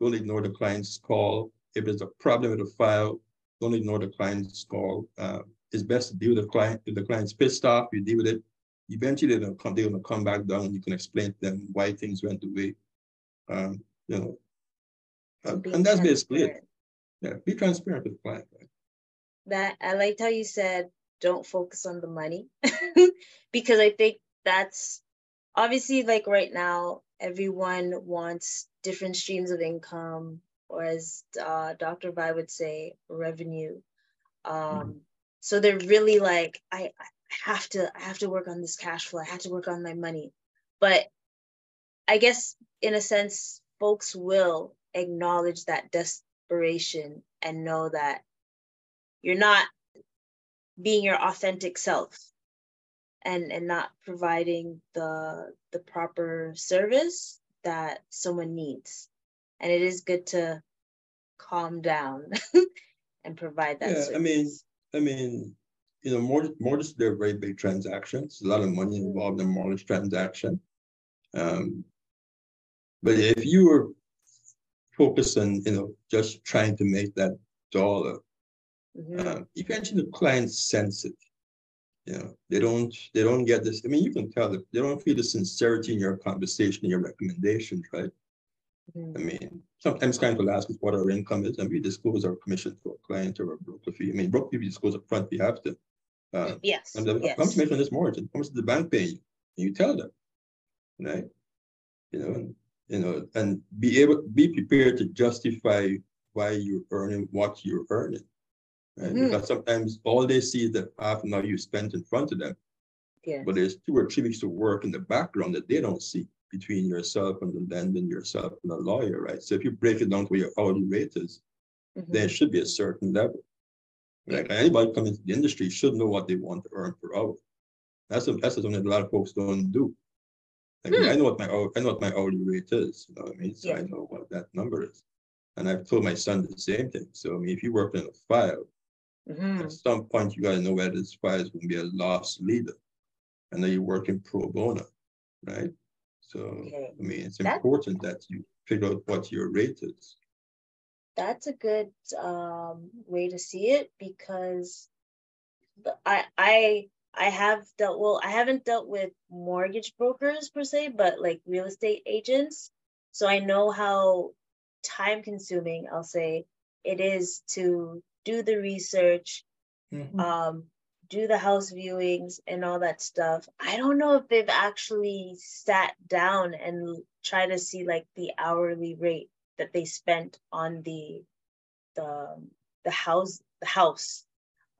don't ignore the client's call. If there's a problem with a file, don't ignore the client's call. Uh, it's best to deal with the client. If the client's pissed off, you deal with it. Eventually, they're gonna come, they're gonna come back down and you can explain to them why things went the way, um, you know. Uh, and that's basically it. Yeah, be transparent with the client. Right? That I liked how you said, don't focus on the money, [LAUGHS] because I think that's obviously like right now, everyone wants different streams of income, or as uh, Dr. Vi would say, revenue. Um, mm-hmm. So they're really like, I, I have to, I have to work on this cash flow. I have to work on my money. But I guess in a sense, folks will acknowledge that desperation and know that you're not being your authentic self and and not providing the the proper service that someone needs and it is good to calm down [LAUGHS] and provide that. Yeah, service. I mean, I mean, you know, mortgage, mortgage, they're very big transactions. A lot of money involved in mortgage transaction. Um, but if you were focused on, you know, just trying to make that dollar, mm-hmm. uh, eventually the client sense it. You know, they don't, they don't get this. I mean, you can tell that they don't feel the sincerity in your conversation, in your recommendations, right? Mm-hmm. I mean, sometimes clients will ask us what our income is, and we disclose our commission to a client or a broker fee. I mean, broker fee we disclose up front, we have to. Uh, yes. And the yes. confirmation on this mortgage, how much does the bank pay you? And you tell them, right? You know, and, you know, and be able, be prepared to justify why you're earning what you're earning. Right? Mm-hmm. Because sometimes all they see is the half an hour you spent in front of them. Yeah. But there's two or three weeks of work in the background that they don't see between yourself and the lender yourself and the lawyer, right? So if you break it down to your hourly rate is, mm-hmm. there should be a certain level. Right? Anybody coming into the industry should know what they want to earn per hour. That's a, that's something that a lot of folks don't do. Like, hmm. I know what my I know what my hourly rate is. You know what I mean? So yeah. I know what that number is. And I've told my son the same thing. So I mean, if you work in a file, mm-hmm. at some point you got to know whether this file is going to be a loss leader, and then you're working pro bono, right? So, okay. I mean, it's that, important that you figure out what your rate is. That's a good um, way to see it because I I I have dealt well. I haven't dealt with mortgage brokers per se, but like real estate agents. So I know how time consuming I'll say it is to do the research, mm-hmm. um, do the house viewings and all that stuff. I don't know if they've actually sat down and try to see like the hourly rate that they spent on the the the house the house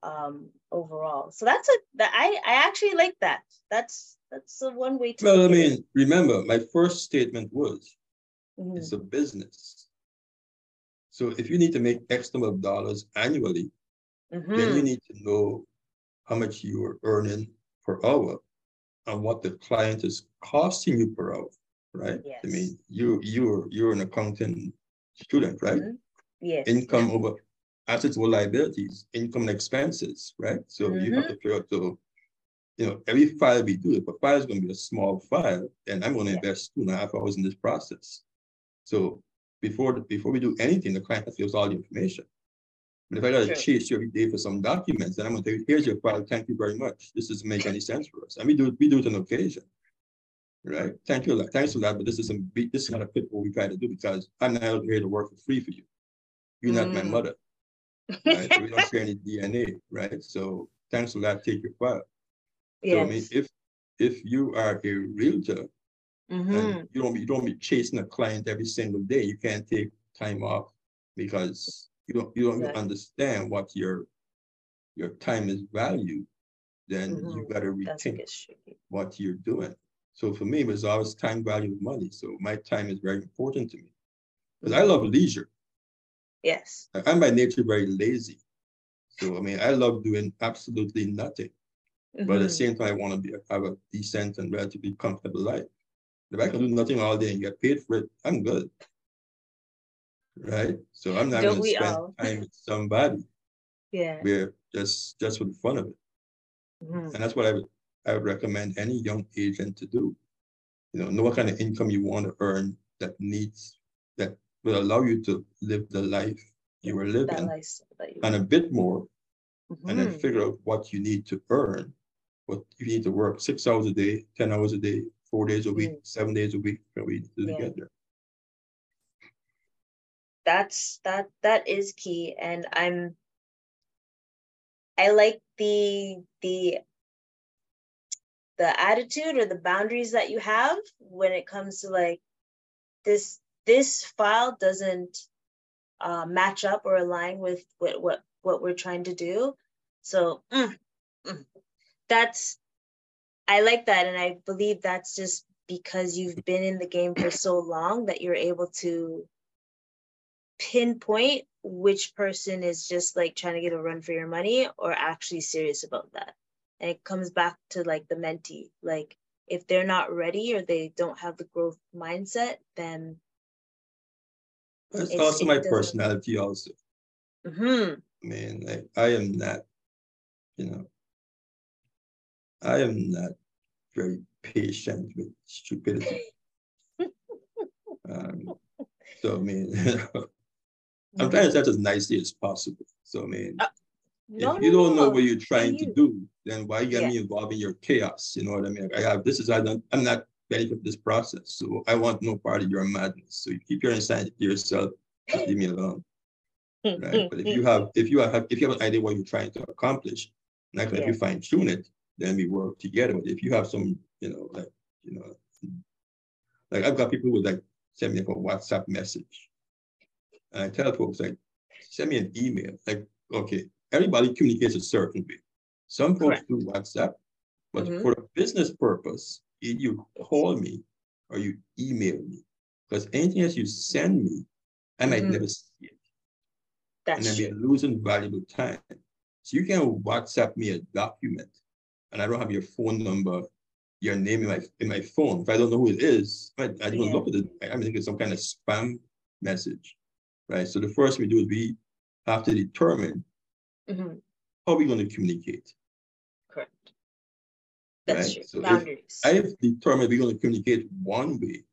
um overall. So that's a that I I actually like that. That's that's a one way to Well, I mean, it. remember my first statement was mm-hmm. it's a business. So if you need to make X number of dollars annually, mm-hmm. then you need to know how much you are earning per hour and what the client is costing you per hour, right? Yes. I mean, you you're you're an accounting student, right? Mm-hmm. Yes. Income over assets or liabilities, income and expenses, right? So mm-hmm. you have to figure out so you know, every file we do, if a file is going to be a small file, then I'm going to invest two and a half hours in this process. So before the, before we do anything, the client has to give us all the information. But if I got to chase you every day for some documents, then I'm going to tell you, here's your file. Thank you very much. This doesn't make any sense for us. And we do we do it on occasion. right? Thank you. Thanks for that. But this isn't this is not a fit what we try to do because I'm not here to work for free for you. You're not my mm. mother. Right? so we don't share any DNA, right? So thanks for that. Take your file. Yes. So I mean, if if you are a realtor mm-hmm. and you don't you don't be chasing a client every single day, you can't take time off because you don't you don't exactly. understand what your your time is valued, then mm-hmm. you got to rethink what you're doing. So for me, it was always time value of money. So my time is very important to me because I love leisure. Yes. I'm by nature very lazy. So I mean, I love doing absolutely nothing. Mm-hmm. But at the mm-hmm. same time, I want to be have a decent and relatively comfortable life. If I can do nothing all day and get paid for it, I'm good. Right? So I'm not going to spend all? time with somebody. Yeah. Where just just for the fun of it. Mm-hmm. And that's what I would I would recommend any young agent to do. You know, know what kind of income you want to earn that needs that will allow you to live the life you were living and a bit more, mm-hmm. and then mm-hmm. figure out what you need to earn. What you need to work six hours a day, 10 hours a day, four days a week, mm. seven days a week, we to yeah. get there. That's that that is key. And I'm I like the the the attitude or the boundaries that you have when it comes to like this this file doesn't uh, match up or align with what what what we're trying to do. So mm, mm, that's I like that, and I believe that's just because you've been in the game for so long that you're able to pinpoint which person is just like trying to get a run for your money or actually serious about that. And it comes back to like the mentee. Like if they're not ready or they don't have the growth mindset, then it's, it's also it my personality also. Mm-hmm. I mean, like I am not, you know, I am not very patient with stupidity. um, so I mean, [LAUGHS] I'm trying to say it as nicely as possible. So I mean, uh, no, if you don't know what you're trying you. to do, then why get yeah. me involved in your chaos? You know what I mean? I have this is I don't I'm not ready for this process. So I want no part of your madness. So you keep your insanity to yourself, leave me alone. [LAUGHS] right. But if you have if you have if you have an idea what you're trying to accomplish, like yeah. if you fine tune it, then we work together. But if you have some, you know, like, you know, like I've got people who would like send me a WhatsApp message. And I tell folks like, send me an email. Like, okay, everybody communicates a certain way. Some folks Correct. do WhatsApp, but mm-hmm. for a business purpose, you call me or you email me. Because anything else you send me, I might mm-hmm. never see it. That's and then we're losing valuable time. So you can WhatsApp me a document and I don't have your phone number, your name in my in my phone. If I don't know who it is, I, I don't yeah. look at it. I, I think it's some kind of spam message. Right. So the first thing we do is we have to determine mm-hmm. how we're going to communicate. Correct. That's right? true. So Boundaries. I have determined we're going to communicate one way,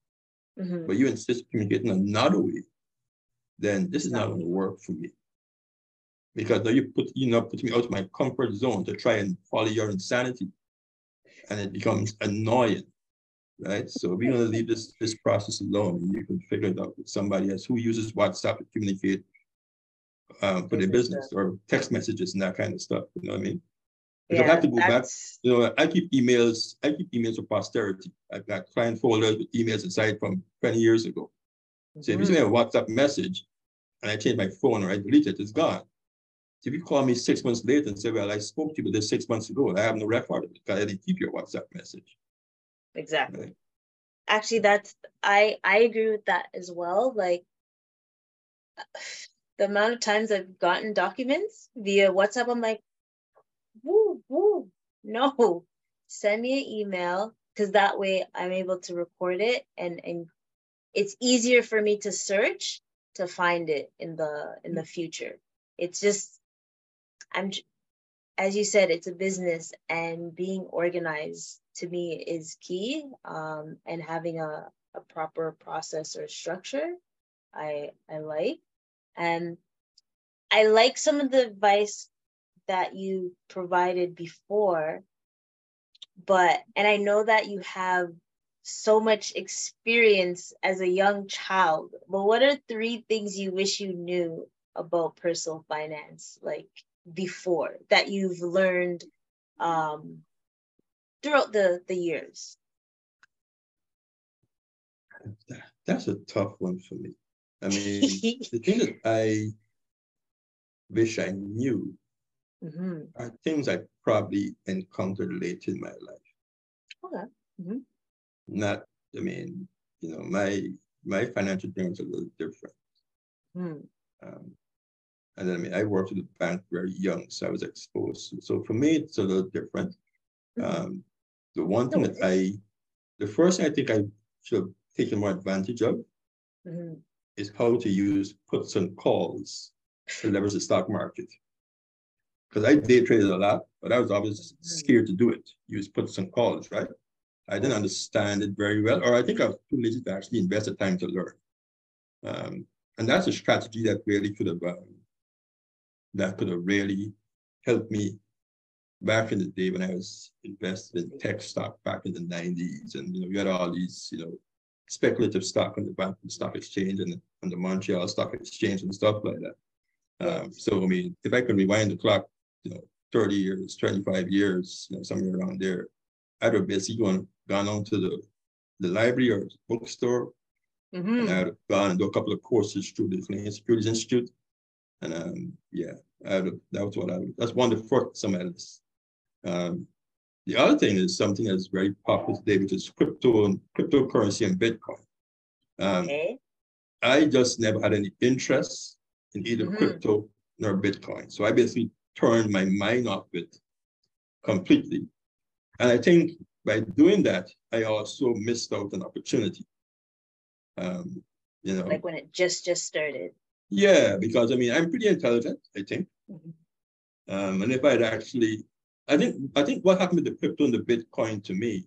mm-hmm. but you insist communicating another way, then this is not going to work for me. Because now you put you know put me out of my comfort zone to try and follow your insanity. And it becomes annoying. Right. So we're gonna leave this this process alone. and You can figure it out with somebody else who uses WhatsApp to communicate um, for their business or text messages and that kind of stuff. You know what I mean? Yeah, I have to go back, you know, I keep emails, I keep emails for posterity. I've got client folders with emails inside from 20 years ago. So mm-hmm. if you send me a WhatsApp message and I change my phone or I delete it, it's gone. If you call me six months later and say, well, I spoke to you this six months ago, I have no record of it because I didn't keep your WhatsApp message. Exactly. Right? Actually, that's I I agree with that as well. Like the amount of times I've gotten documents via WhatsApp, I'm like, woo, woo, no, send me an email because that way I'm able to record it and and it's easier for me to search to find it in the in the mm. future. It's just I'm as you said, it's a business and being organized to me is key. Um, and having a, a proper process or structure, I I like. And I like some of the advice that you provided before, but and I know that you have so much experience as a young child, but what are three things you wish you knew about personal finance, like before that you've learned um, throughout the, the years? That's a tough one for me. I mean, [LAUGHS] the thing that I wish I knew mm-hmm. are things I probably encountered late in my life. Okay. Mm-hmm. Not, I mean, you know, my my financial journey is a little different. Mm. Um, and then, I mean, I worked at the bank very young, so I was exposed. So for me, it's a little different. Mm-hmm. Um, the one thing that I, the first thing I think I should have taken more advantage of mm-hmm. is how to use puts and calls to leverage the stock market. Because I day traded a lot, but I was always mm-hmm. scared to do it. Use puts and calls, right? I didn't understand it very well, or I think I was too lazy to actually invest the time to learn. Um, and that's a strategy that really could have um, that could have really helped me back in the day when I was invested in tech stock back in the 90s. And you know, you had all these, you know, speculative stock on the bank stock exchange and on the Montreal Stock Exchange and stuff like that. Um, so I mean, if I could rewind the clock, you know, 30 years, 25 years, you know, somewhere around there, I'd have basically gone gone on to the the library or bookstore. Mm-hmm. And I'd have gone and do a couple of courses through the Canadian Securities Institute. And um, yeah, I'd that was what I would, that's one of the first some of this. Um, the other thing is something that's very popular today, which is crypto and cryptocurrency and Bitcoin. Um, okay. I just never had any interest in either mm-hmm. crypto nor Bitcoin. So I basically turned my mind off it completely. And I think by doing that, I also missed out an opportunity. Um, you know, like when it just just started. Yeah, because I mean, I'm pretty intelligent, I think. Mm-hmm. Um, and if I'd actually I think I think what happened with the crypto and the Bitcoin to me,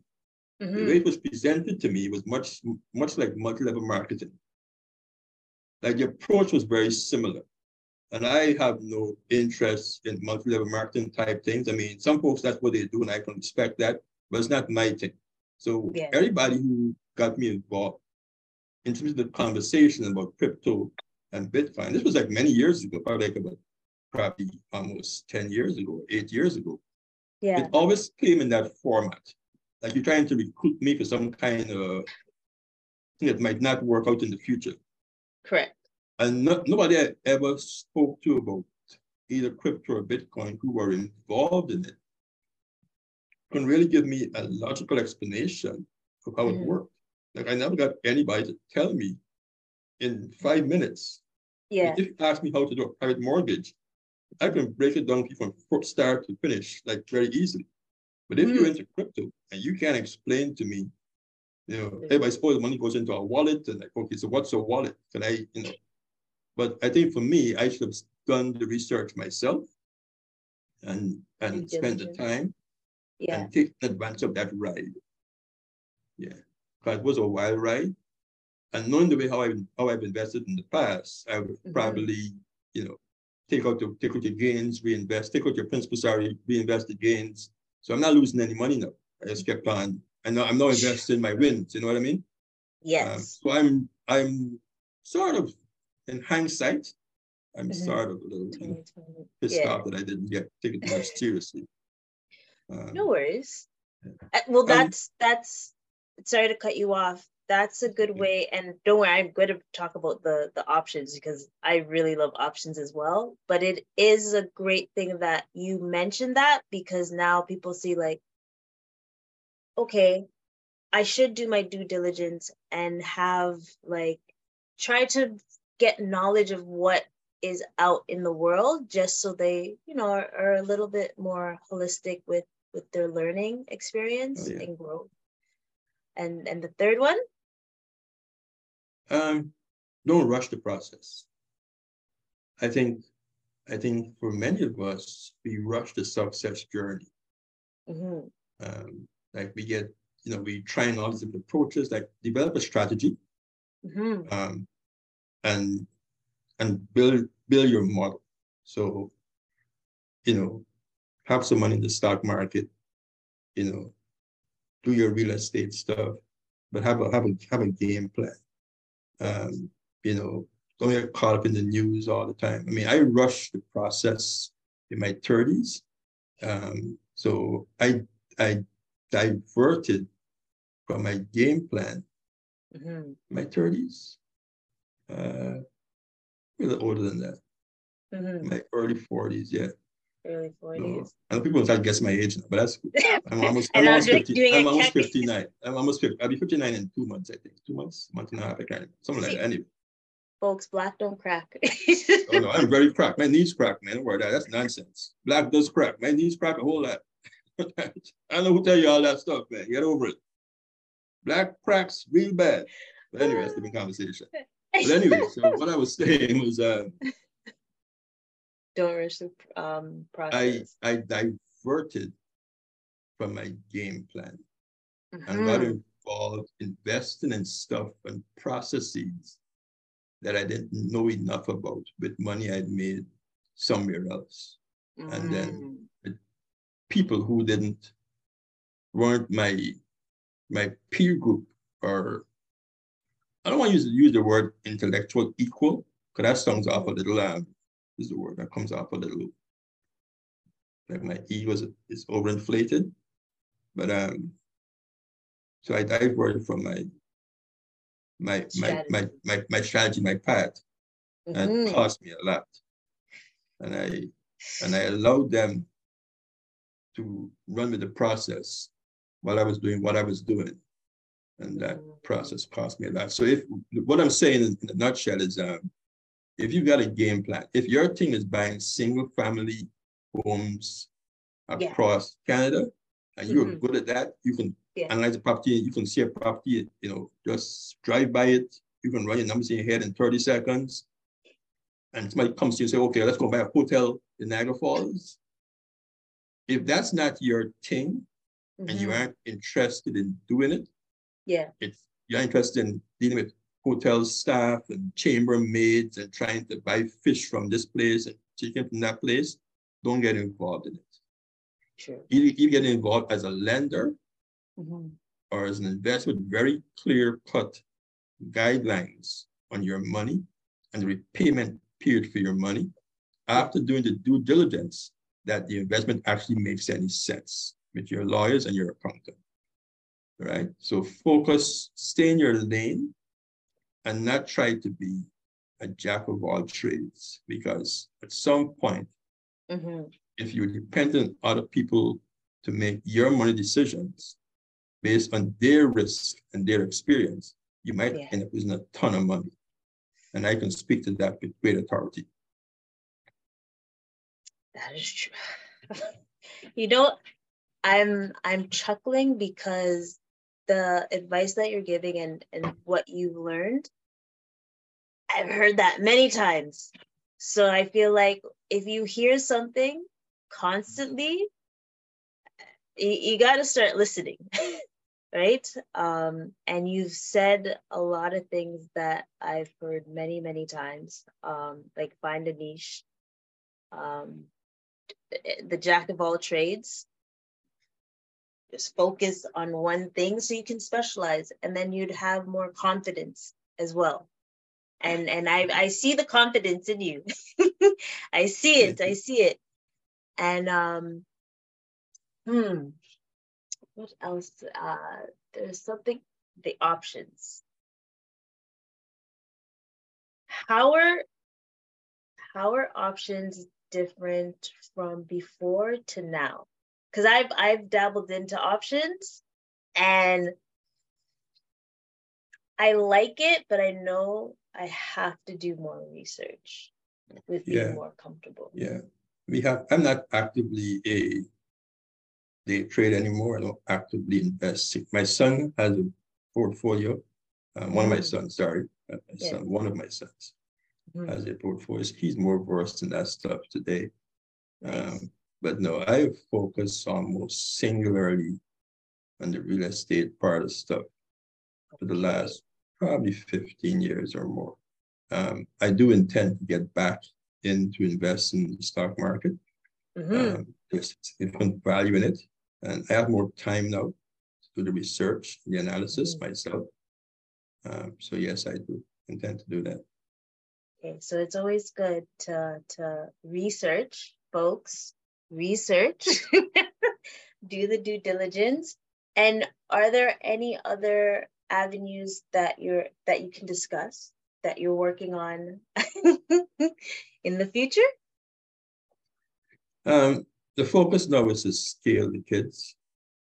mm-hmm. the way it was presented to me was much much like multi-level marketing. Like the approach was very similar. And I have no interest in multi-level marketing type things. I mean, some folks that's what they do, and I can respect that, but it's not my thing. So yeah. everybody who got me involved in terms of the conversation about crypto and Bitcoin, this was like many years ago, probably like about probably almost 10 years ago, eight years ago. Yeah. It always came in that format. Like you're trying to recruit me for some kind of thing that might not work out in the future. Correct. And no, nobody I ever spoke to about either crypto or Bitcoin who were involved in it can really give me a logical explanation of how mm-hmm. it worked. Like I never got anybody to tell me in five minutes. Yeah. If you ask me how to do a private mortgage, I can break it down from start to finish, like very easily. But if mm. you're into crypto and you can't explain to me, you know, hey, I suppose the money goes into a wallet, and like, okay, so what's a wallet? Can I, you know? But I think for me, I should have done the research myself and and spend the time yeah. and take advantage of that ride. Yeah, because it was a wild ride. And knowing the way how I've, how I've invested in the past, I would mm-hmm. probably, you know, take out the take out your gains, reinvest, take out your principal salary, reinvest the gains. So I'm not losing any money now. I just kept on. And I'm not [LAUGHS] investing my wins. You know what I mean? Yes. Um, so I'm I'm sort of in hindsight, I'm mm-hmm. sort of a little you know, pissed yeah. off that I didn't get take it more seriously. Um, no worries. Yeah. Uh, well, um, that's um, that's. Sorry to cut you off that's a good way and don't worry i'm going to talk about the the options because i really love options as well but it is a great thing that you mentioned that because now people see like okay i should do my due diligence and have like try to get knowledge of what is out in the world just so they you know are, are a little bit more holistic with with their learning experience oh, yeah. and growth and and the third one um, don't rush the process. I think, I think for many of us, we rush the success journey. Mm-hmm. Um, like we get, you know, we trying all these different approaches, like develop a strategy, mm-hmm. um, and and build build your model. So, you know, have some money in the stock market, you know, do your real estate stuff, but have a have a have a game plan. Um, you know, don't get caught up in the news all the time. I mean, I rushed the process in my 30s. Um, so I I diverted from my game plan mm-hmm. my 30s. Uh, a little older than that. Mm-hmm. My early 40s, yeah. Early 40s. So, and people try to guess my age now, but that's [LAUGHS] I'm almost I'm almost, 50, I'm almost 59. I'm almost 50. I'll be 59 in two months, I think. Two months, month and a half, I can't. Something like that. Anyway. Folks, black don't crack. [LAUGHS] oh no, I'm very cracked. My knees crack, man. Don't worry that. That's nonsense. Black does crack. My knees crack a whole lot. [LAUGHS] I don't know who tell you all that stuff, man. Get over it. Black cracks real bad. But anyway, that's a different conversation. But anyway, so what I was saying was uh, don't rush the um, process. I, I diverted from my game plan mm-hmm. and got involved investing in stuff and processes that I didn't know enough about with money I'd made somewhere else. Mm-hmm. And then mm. people who didn't weren't my my peer group or I don't want to use, use the word intellectual equal, because that sounds off a little um, is the word that comes off a little like my ego is, is overinflated. But um so I diverted from my my my, my my my strategy, my path, mm-hmm. and cost me a lot. And I and I allowed them to run with the process while I was doing what I was doing. And that mm-hmm. process cost me a lot. So if what I'm saying in, in a nutshell is um, if you got a game plan, if your team is buying single family homes across yeah. Canada and you're mm-hmm. good at that, you can yeah. analyze the property, you can see a property, you know, just drive by it, you can run your numbers in your head in 30 seconds. And somebody comes to you and say, okay, let's go buy a hotel in Niagara Falls. If that's not your thing mm-hmm. and you mm-hmm. aren't interested in doing it, yeah, it's you're interested in dealing with hotel staff and chambermaids and trying to buy fish from this place and chicken from that place, don't get involved in it. Sure. Either, either get involved as a lender mm-hmm. or as an investor with very clear cut guidelines on your money and the repayment period for your money after doing the due diligence that the investment actually makes any sense with your lawyers and your accountant. Right? So focus, stay in your lane, and not try to be a jack of all trades because at some point, mm-hmm. if you depend on other people to make your money decisions based on their risk and their experience, you might yeah. end up losing a ton of money. And I can speak to that with great authority. That is true. [LAUGHS] you know, I'm I'm chuckling because the advice that you're giving and, and what you've learned, I've heard that many times. So I feel like if you hear something constantly, you, you got to start listening, [LAUGHS] right? Um, and you've said a lot of things that I've heard many, many times, um, like find a niche, um, the jack of all trades just focus on one thing so you can specialize and then you'd have more confidence as well. And and i i see the confidence in you. [LAUGHS] I see it i see it. And um hmm what else uh there's something the options. How are how are options different from before to now because I've I've dabbled into options and I like it, but I know I have to do more research with being yeah. more comfortable. Yeah. We have I'm not actively a day trade anymore. I don't actively invest. My son has a portfolio. Um, one of my mm. sons, sorry, my yeah. son, one of my sons mm-hmm. has a portfolio. He's more versed in that stuff today. Um, but no, I focus almost singularly on the real estate part of stuff for the last probably 15 years or more. Um, I do intend to get back into invest in the stock market. Mm-hmm. Um, there's significant value in it. And I have more time now to do the research, the analysis mm-hmm. myself. Um, so yes, I do intend to do that. Okay, so it's always good to to research, folks. Research, [LAUGHS] do the due diligence. And are there any other avenues that you're that you can discuss that you're working on [LAUGHS] in the future? Um, the focus now is to scale the kids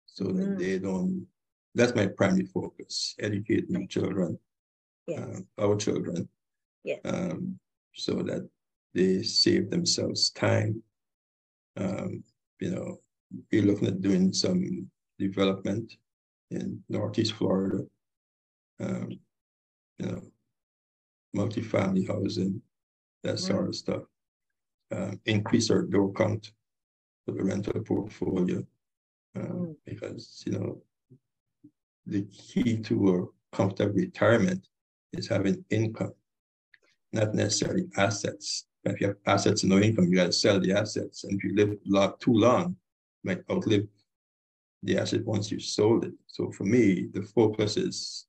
so mm. that they don't, that's my primary focus, educating children, yes. uh, our children, yes. um, so that they save themselves time. Um, you know, we're looking at doing some development in Northeast Florida, um, you know, multifamily housing, that mm. sort of stuff. Um, increase our door count for the rental portfolio um, mm. because, you know, the key to a comfortable retirement is having income, not necessarily assets. If you have assets and no income, you got to sell the assets. And if you live lot too long, you might outlive the asset once you sold it. So for me, the focus is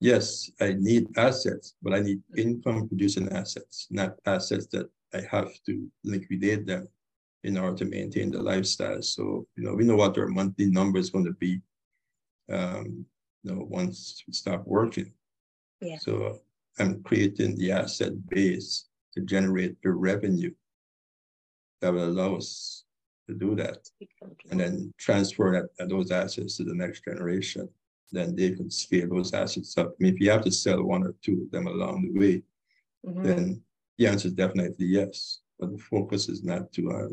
yes, I need assets, but I need income producing assets, not assets that I have to liquidate them in order to maintain the lifestyle. So, you know, we know what our monthly number is going to be, um, you know, once we stop working. Yeah. So I'm creating the asset base to generate the revenue that will allow us to do that and then transfer that, those assets to the next generation. Then they can scale those assets up. I mean, if you have to sell one or two of them along the way, mm-hmm. then the answer is definitely yes. But the focus is not to uh,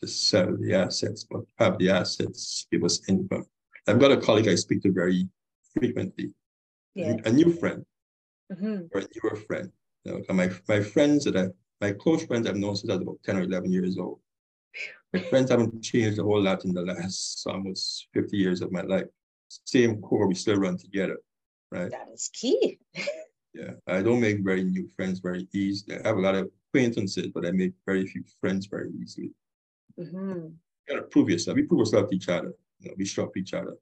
just sell the assets, but have the assets give us income. I've got a colleague I speak to very frequently, yeah. a new friend mm-hmm. or a newer friend. You know, my, my friends that I, my close friends I've known since I was about 10 or 11 years old. My friends haven't changed a whole lot in the last [LAUGHS] almost 50 years of my life. Same core, we still run together, right? That is key. [LAUGHS] yeah, I don't make very new friends very easily. I have a lot of acquaintances, but I make very few friends very easily. Mm-hmm. You gotta prove yourself. We prove ourselves to each other. You know, we shop each other.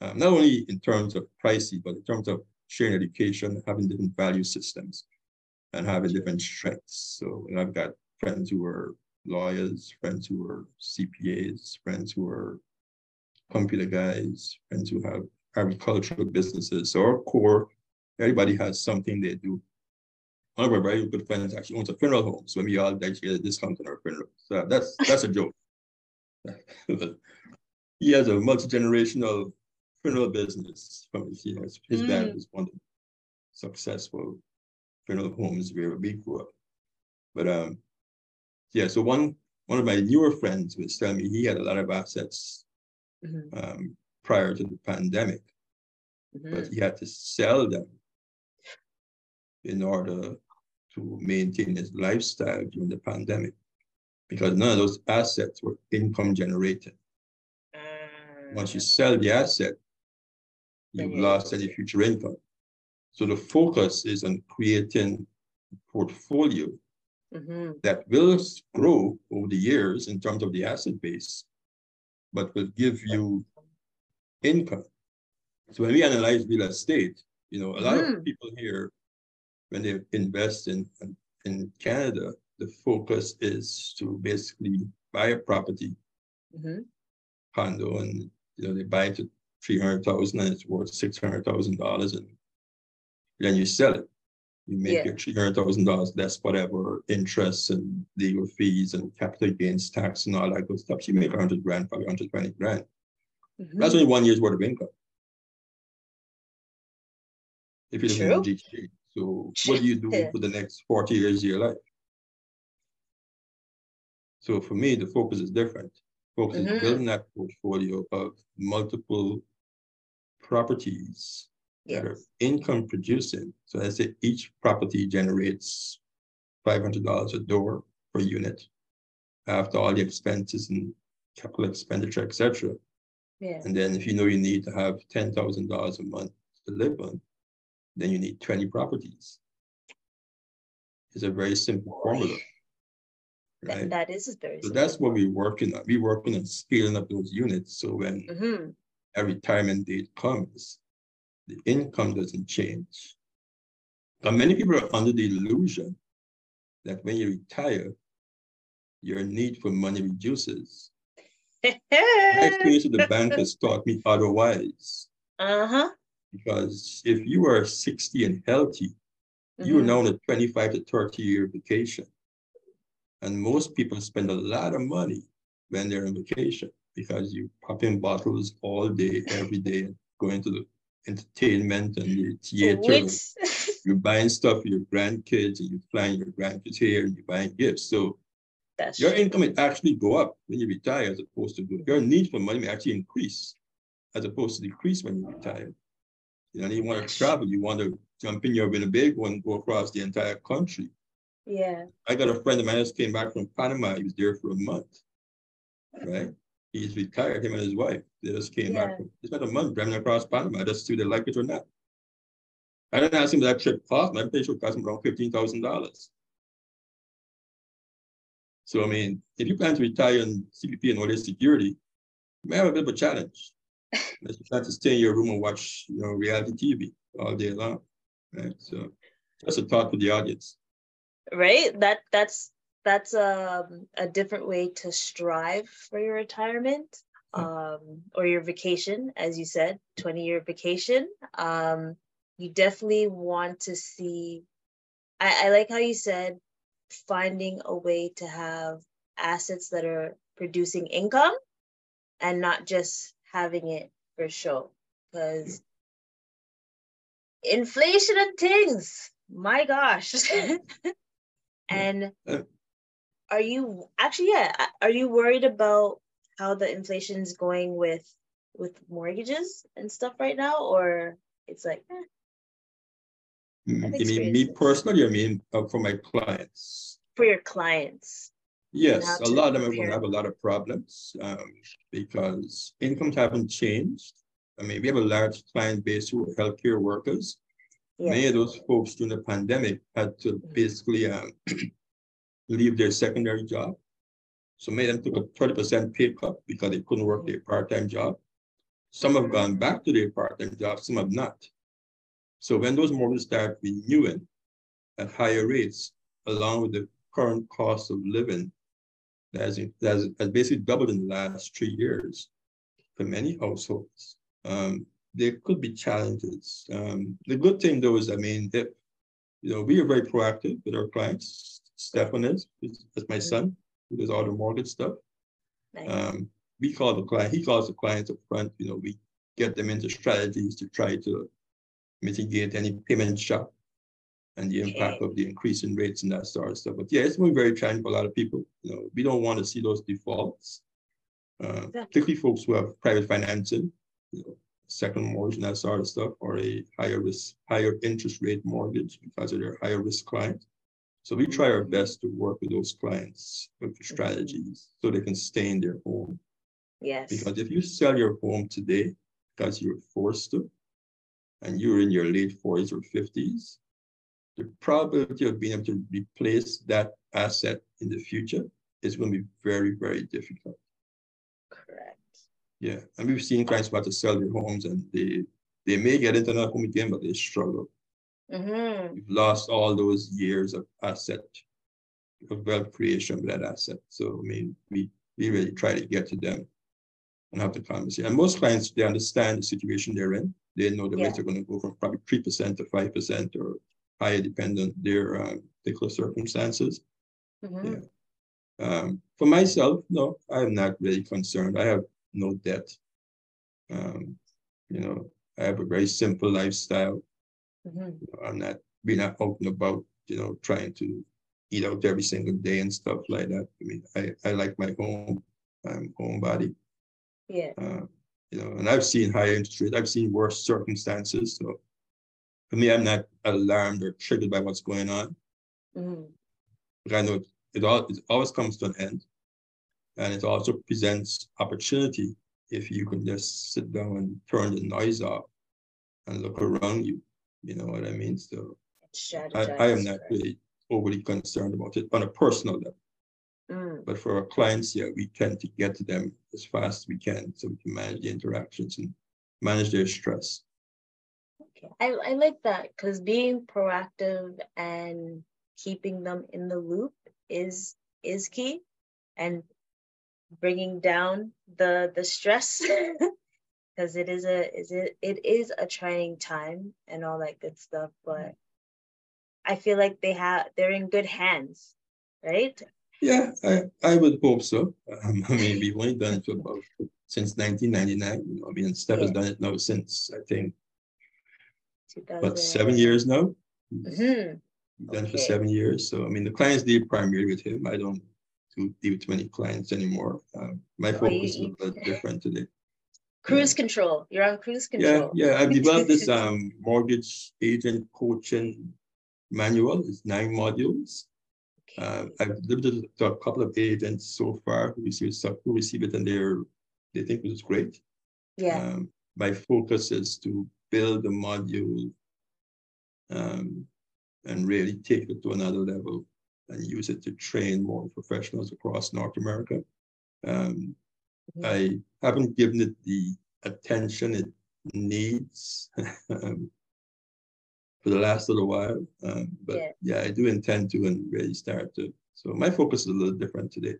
Um, not only in terms of pricing, but in terms of sharing education, having different value systems, and have a different strengths. So know, I've got friends who are lawyers, friends who are CPAs, friends who are computer guys, friends who have agricultural businesses. So our core, everybody has something they do one of our very good friends actually owns a funeral home. So we all actually get a discount on our funeral. So that's that's a joke. [LAUGHS] he has a multi-generational funeral business from his, you know, his mm. dad was one of the successful funeral homes where we grew up. But um yeah, so one one of my newer friends was telling me he had a lot of assets mm-hmm. um, prior to the pandemic, mm-hmm. but he had to sell them in order to maintain his lifestyle during the pandemic because none of those assets were income generated. Uh, Once you sell the asset, you've lost any future income. So the focus is on creating a portfolio mm-hmm. that will grow over the years in terms of the asset base, but will give you income. So when we analyze real estate, you know, a lot mm. of people here when they invest in, in Canada, the focus is to basically buy a property, mm-hmm. condo, and you know they buy it to three hundred thousand and it's worth six hundred thousand dollars, and then you sell it. You make yeah. your three hundred thousand dollars less whatever interest and legal fees and capital gains tax and all that good stuff. You make hundred grand, probably hundred twenty grand. Mm-hmm. That's only one year's worth of income. If you live in the GTA. So what do you do for the next 40 years of your life? So for me, the focus is different. Focus mm-hmm. is building that portfolio of multiple properties yes. that are income producing. So I say each property generates $500 a door per unit after all the expenses and capital expenditure, etc. Yeah. And then if you know you need to have $10,000 a month to live on, then you need 20 properties. It's a very simple formula. Right? That, that is very So simple. that's what we're working on. We're working on scaling up those units. So when mm-hmm. a retirement date comes, the income doesn't change. But many people are under the illusion that when you retire, your need for money reduces. [LAUGHS] My experience with the bank has taught me otherwise. Uh-huh. Because if you are 60 and healthy, mm-hmm. you are now on a 25 to 30 year vacation. And most people spend a lot of money when they're on vacation because you pop in bottles all day, every day, going to the entertainment and the theater. you're buying [LAUGHS] stuff for your grandkids and you're flying your grandkids here and you're buying gifts. So That's your true. income may actually go up when you retire as opposed to go. Your need for money may actually increase as opposed to decrease when you retire. You know, you want to travel, you want to jump in your Winnebago and go across the entire country. Yeah. I got a friend of mine who came back from Panama. He was there for a month. Right? He's retired, him and his wife. They just came yeah. back. It's not a month driving across Panama just to see they like it or not. I didn't ask him that trip cost. My pay should cost him around fifteen thousand dollars. So I mean, if you plan to retire in CPP and all this security, you may have a bit of a challenge. [LAUGHS] Unless you plan to stay in your room and watch, you know, reality TV all day long. Right. So that's a thought for the audience. Right. That that's that's a, um, a different way to strive for your retirement um, or your vacation, as you said, 20 year vacation. Um, you definitely want to see I, I like how you said finding a way to have assets that are producing income and not just having it for show because inflation and things my gosh [LAUGHS] [LAUGHS] and are you actually yeah are you worried about how the inflation is going with with mortgages and stuff right now or it's like eh, Mm, you mean me personally? I mean uh, for my clients. For your clients. Yes, a lot of them are going to have a lot of problems um, because incomes haven't changed. I mean, we have a large client base who are healthcare workers. Yeah. Many of those folks during the pandemic had to mm-hmm. basically um, [CLEARS THROAT] leave their secondary job. So many of them took a 30% pay cut because they couldn't work their part-time job. Some have gone back to their part-time job, some have not. So when those mortgages start renewing at higher rates, along with the current cost of living that has, that has, basically doubled in the last three years for many households, um, there could be challenges. Um, the good thing though is, I mean, if, you know, we are very proactive with our clients. Stefan is, that's my son, who does all the mortgage stuff. Nice. Um, we call the client, he calls the clients up front, you know, we get them into strategies to try to mitigate any payment shock and the impact okay. of the increase in rates and that sort of stuff. But yeah, it's been very challenging for a lot of people. You know, we don't want to see those defaults, uh, particularly folks who have private financing, you know, second mortgage and that sort of stuff, or a higher risk, higher interest rate mortgage because of their higher risk clients. So we try our best to work with those clients with strategies mm-hmm. so they can stay in their home. Yes. Because if you sell your home today because you're forced to, and you're in your late 40s or 50s, the probability of being able to replace that asset in the future is going to be very, very difficult. Correct. Yeah, and we've seen clients about to sell their homes and they they may get into another home again, but they struggle. Mm-hmm. We've lost all those years of asset, of wealth creation with that asset. So I mean, we we really try to get to them and have the conversation. And most clients they understand the situation they're in. They know the yeah. rates are going to go from probably 3% to 5% or higher dependent their uh, particular circumstances. Mm-hmm. Yeah. Um, for myself, no, I'm not really concerned. I have no debt. Um, you know, I have a very simple lifestyle. Mm-hmm. I'm not being out and about, you know, trying to eat out every single day and stuff like that. I mean, I, I like my home. I'm homebody. Yeah. Uh, you know, and I've seen higher interest rates, I've seen worse circumstances. So for me, I'm not alarmed or triggered by what's going on. Mm-hmm. But I know it, all, it always comes to an end. And it also presents opportunity if you can just sit down and turn the noise off and look around you. You know what I mean? So I, I, am not really overly concerned about it on a personal level. Mm. But for our clients, yeah, we tend to get to them as fast as we can so we can manage the interactions and manage their stress. Okay, I, I like that because being proactive and keeping them in the loop is is key, and bringing down the the stress [LAUGHS] because it is a is it it is a trying time and all that good stuff but i feel like they have they're in good hands right? Yeah i i would hope so. Um, [LAUGHS] i mean we've only done it for about since 1999 you know i mean steph yeah. has done it now since i think. But seven years now? Mm-hmm. done okay. for seven years so i mean the clients deal primarily with him. I don't do deal with many clients anymore. Um, my oh, focus is a bit different today Cruise control. You're on cruise control. Yeah, yeah. I've [LAUGHS] developed this um, mortgage agent coaching manual. It's nine modules. Okay. Uh, I've delivered it to a couple of agents so far who receive who receive it and they're they think it was great. Yeah. Um, my focus is to build the module um, and really take it to another level and use it to train more professionals across North America. Um, I haven't given it the attention it needs um, for the last little while. Um, but yeah. yeah. I do intend to and really start to. So my focus is a little different today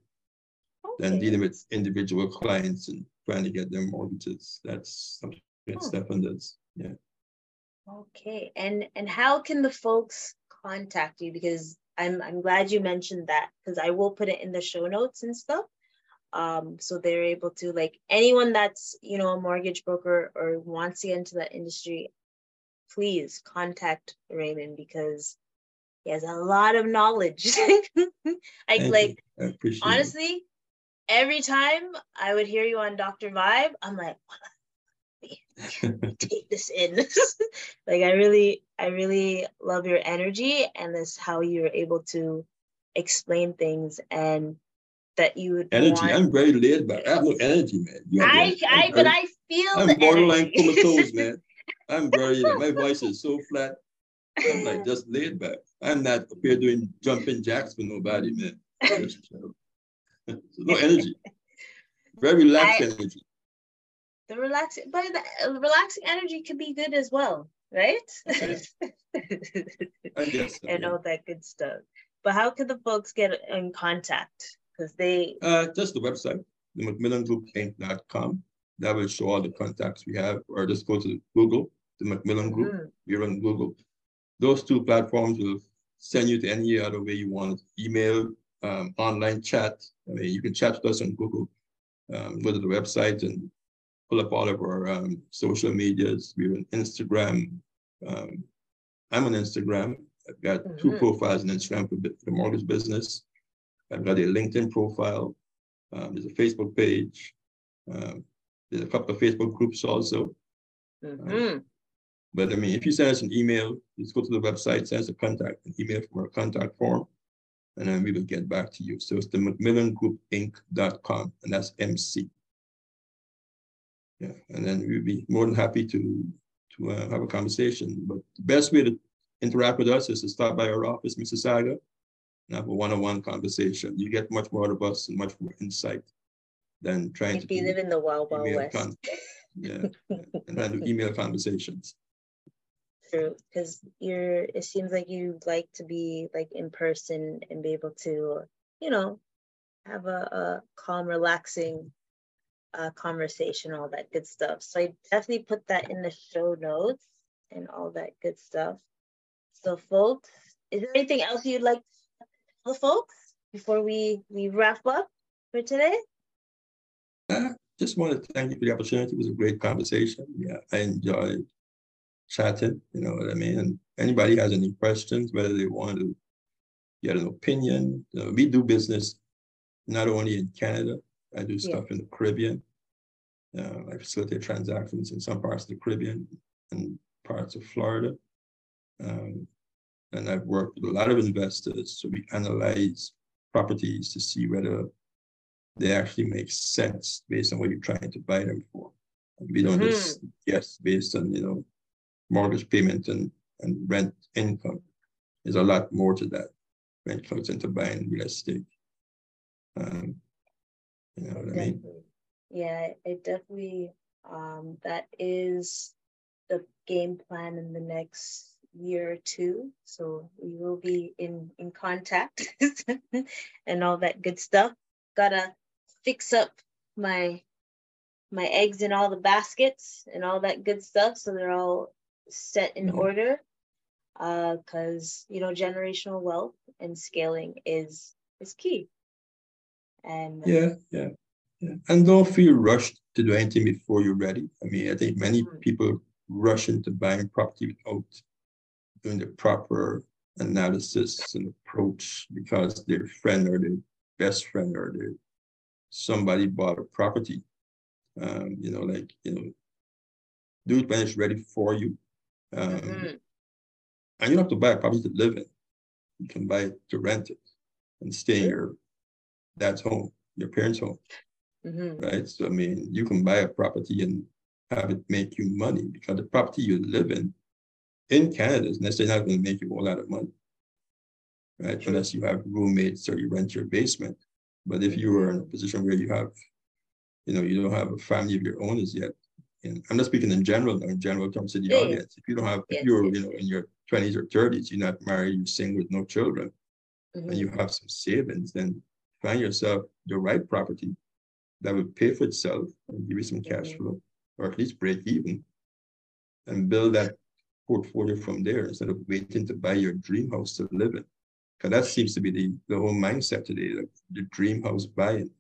okay. than dealing with individual clients and trying to get their mortgages. That's something that oh. Stefan does. Yeah. Okay. And and how can the folks contact you? Because I'm I'm glad you mentioned that because I will put it in the show notes and stuff um, so they're able to like anyone that's you know a mortgage broker or wants to get into that industry please contact raymond because he has a lot of knowledge. [LAUGHS] I like I honestly it. every time i would hear you on dr vibe i'm like take [LAUGHS] this in. [LAUGHS] Like i really i really love your energy and this how you're able to explain things and that you would energy. Want. I'm very laid back. I have no energy, man. I, I, but I feel. I'm borderline comatose, [LAUGHS] man. I'm very. My voice is so flat. I'm like [LAUGHS] just laid back. I'm not up here doing jumping jacks for nobody, man. [LAUGHS] no energy. Very relaxed I, energy. The relaxing, but the uh, relaxing energy can be good as well, right? Okay. I guess so, and yeah. all that good stuff. But how can the folks get in contact? Because they uh, just the website, the McMillan That will show all the contacts we have, or just go to Google, the McMillan Group. Mm. We're on Google. Those two platforms will send you to any other way you want. Email, um, online chat. I mean, you can chat with us on Google. Um, go to the website and pull up all of our um, social medias. We're on Instagram. Um, I'm on Instagram. I've got mm -hmm. two mm-hmm. profiles on Instagram for the mortgage business. I've got a LinkedIn profile. Um, there's a Facebook page. Um, there's a couple of Facebook groups also. Mm-hmm. Um, but I mean, if you send us an email, just go to the website, send us a contact, an email from our contact form, and then we will get back to you. So it's the McMillanGroupInc.com, and that's MC. Yeah, and then we'll be more than happy to to uh, have a conversation. But the best way to interact with us is to stop by our office, Mississauga, and have a one-on-one conversation. You get much more out of us and much more insight than trying if to you live in the wild, wild west. Con- yeah, and to email conversations. True, because you're. It seems like you like to be like in person and be able to, you know, have a, a calm, relaxing uh, conversation, all that good stuff. So I definitely put that in the show notes and all that good stuff. So, folks, is there anything else you'd like the folks before we, we wrap up for today? Uh, [CLEARS THROAT] just want to thank you for the opportunity. It was a great conversation. Yeah, I enjoyed chatting, you know what I mean? And anybody has any questions, whether they want to get an opinion, you know, we do business not only in Canada, I do stuff yeah. in the Caribbean. Uh, I facilitate transactions in some parts of the Caribbean and parts of Florida. Um, and I've worked with a lot of investors. So we analyze properties to see whether they actually make sense based on what you're trying to buy them for. And we don't mm-hmm. just guess based on, you know, mortgage payment and, and rent income. There's a lot more to that when it comes into buying real estate. Um, you know what definitely. I mean? Yeah, it definitely Um, that is the game plan in the next year or two. So we will be in in contact [LAUGHS] and all that good stuff. Gotta fix up my my eggs in all the baskets and all that good stuff so they're all set in mm-hmm. order Uh, because uh, you know generational wealth and scaling is is key and yeah yeah yeah and don't feel rushed to do anything before you're ready i mean i think many mm-hmm. people rush into buying property without doing the proper analysis and approach because their friend or their best friend or their somebody bought a property um, you know like you know do it when it's ready for you um, mm-hmm. And you don't have to buy a property to live in. You can buy it to rent it and stay in your dad's home, your parents' home. Mm-hmm. Right. So I mean, you can buy a property and have it make you money because the property you live in in Canada is necessarily not going to make you a whole lot of money. Right. Unless you have roommates or you rent your basement. But if you are in a position where you have, you know, you don't have a family of your own as yet, and I'm not speaking in general, in general terms to the audience. If you don't have, if you're, you know, in your 20s or 30s, you're not married, you're single with no children, mm-hmm. and you have some savings, then find yourself the right property that will pay for itself and give you some cash mm-hmm. flow, or at least break even, and build that portfolio from there instead of waiting to buy your dream house to live in. Because that seems to be the, the whole mindset today, like the dream house buying.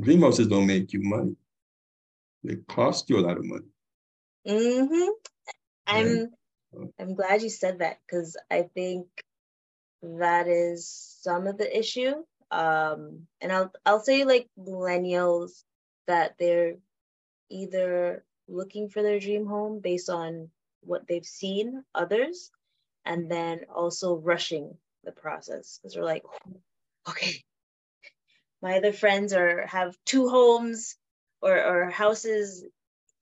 Dream houses don't make you money. They cost you a lot of money. Mm-hmm. I'm I'm glad you said that because I think that is some of the issue. Um, and I'll I'll say like millennials that they're either looking for their dream home based on what they've seen others, and then also rushing the process because they're like, okay, my other friends are have two homes or or houses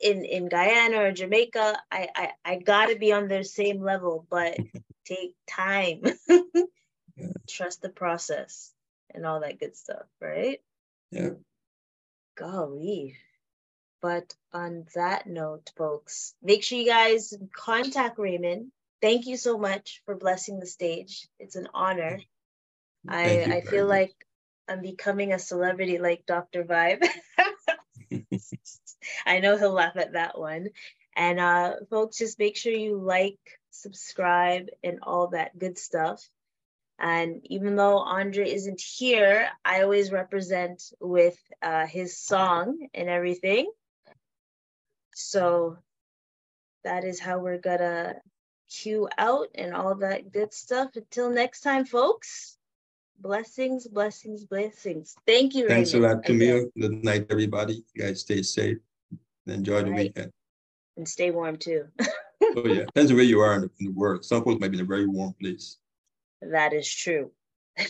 in in Guyana or Jamaica, I I, I gotta be on their same level, but [LAUGHS] take time. yeah. Trust the process and all that good stuff, right? Yeah. Golly. But on that note, folks, make sure you guys contact Raymond. Thank you so much for blessing the stage. It's an honor. I I feel like I'm becoming a celebrity like Dr. Vibe. [LAUGHS] I know he'll laugh at that one. And uh, folks, just make sure you like, subscribe, and all that good stuff. And even though Andre isn't here, I always represent with uh, his song and everything. So that is how we're gonna cue out and all that good stuff. Until next time, folks. Blessings, blessings, blessings. Thank you. Thanks Raymond. a lot, Camille. Good night, everybody. You guys stay safe and enjoy the right. weekend. And stay warm too. [LAUGHS] oh yeah, depends on where you are in the, in the world. Some folks might be in a very warm place. That is true. [LAUGHS]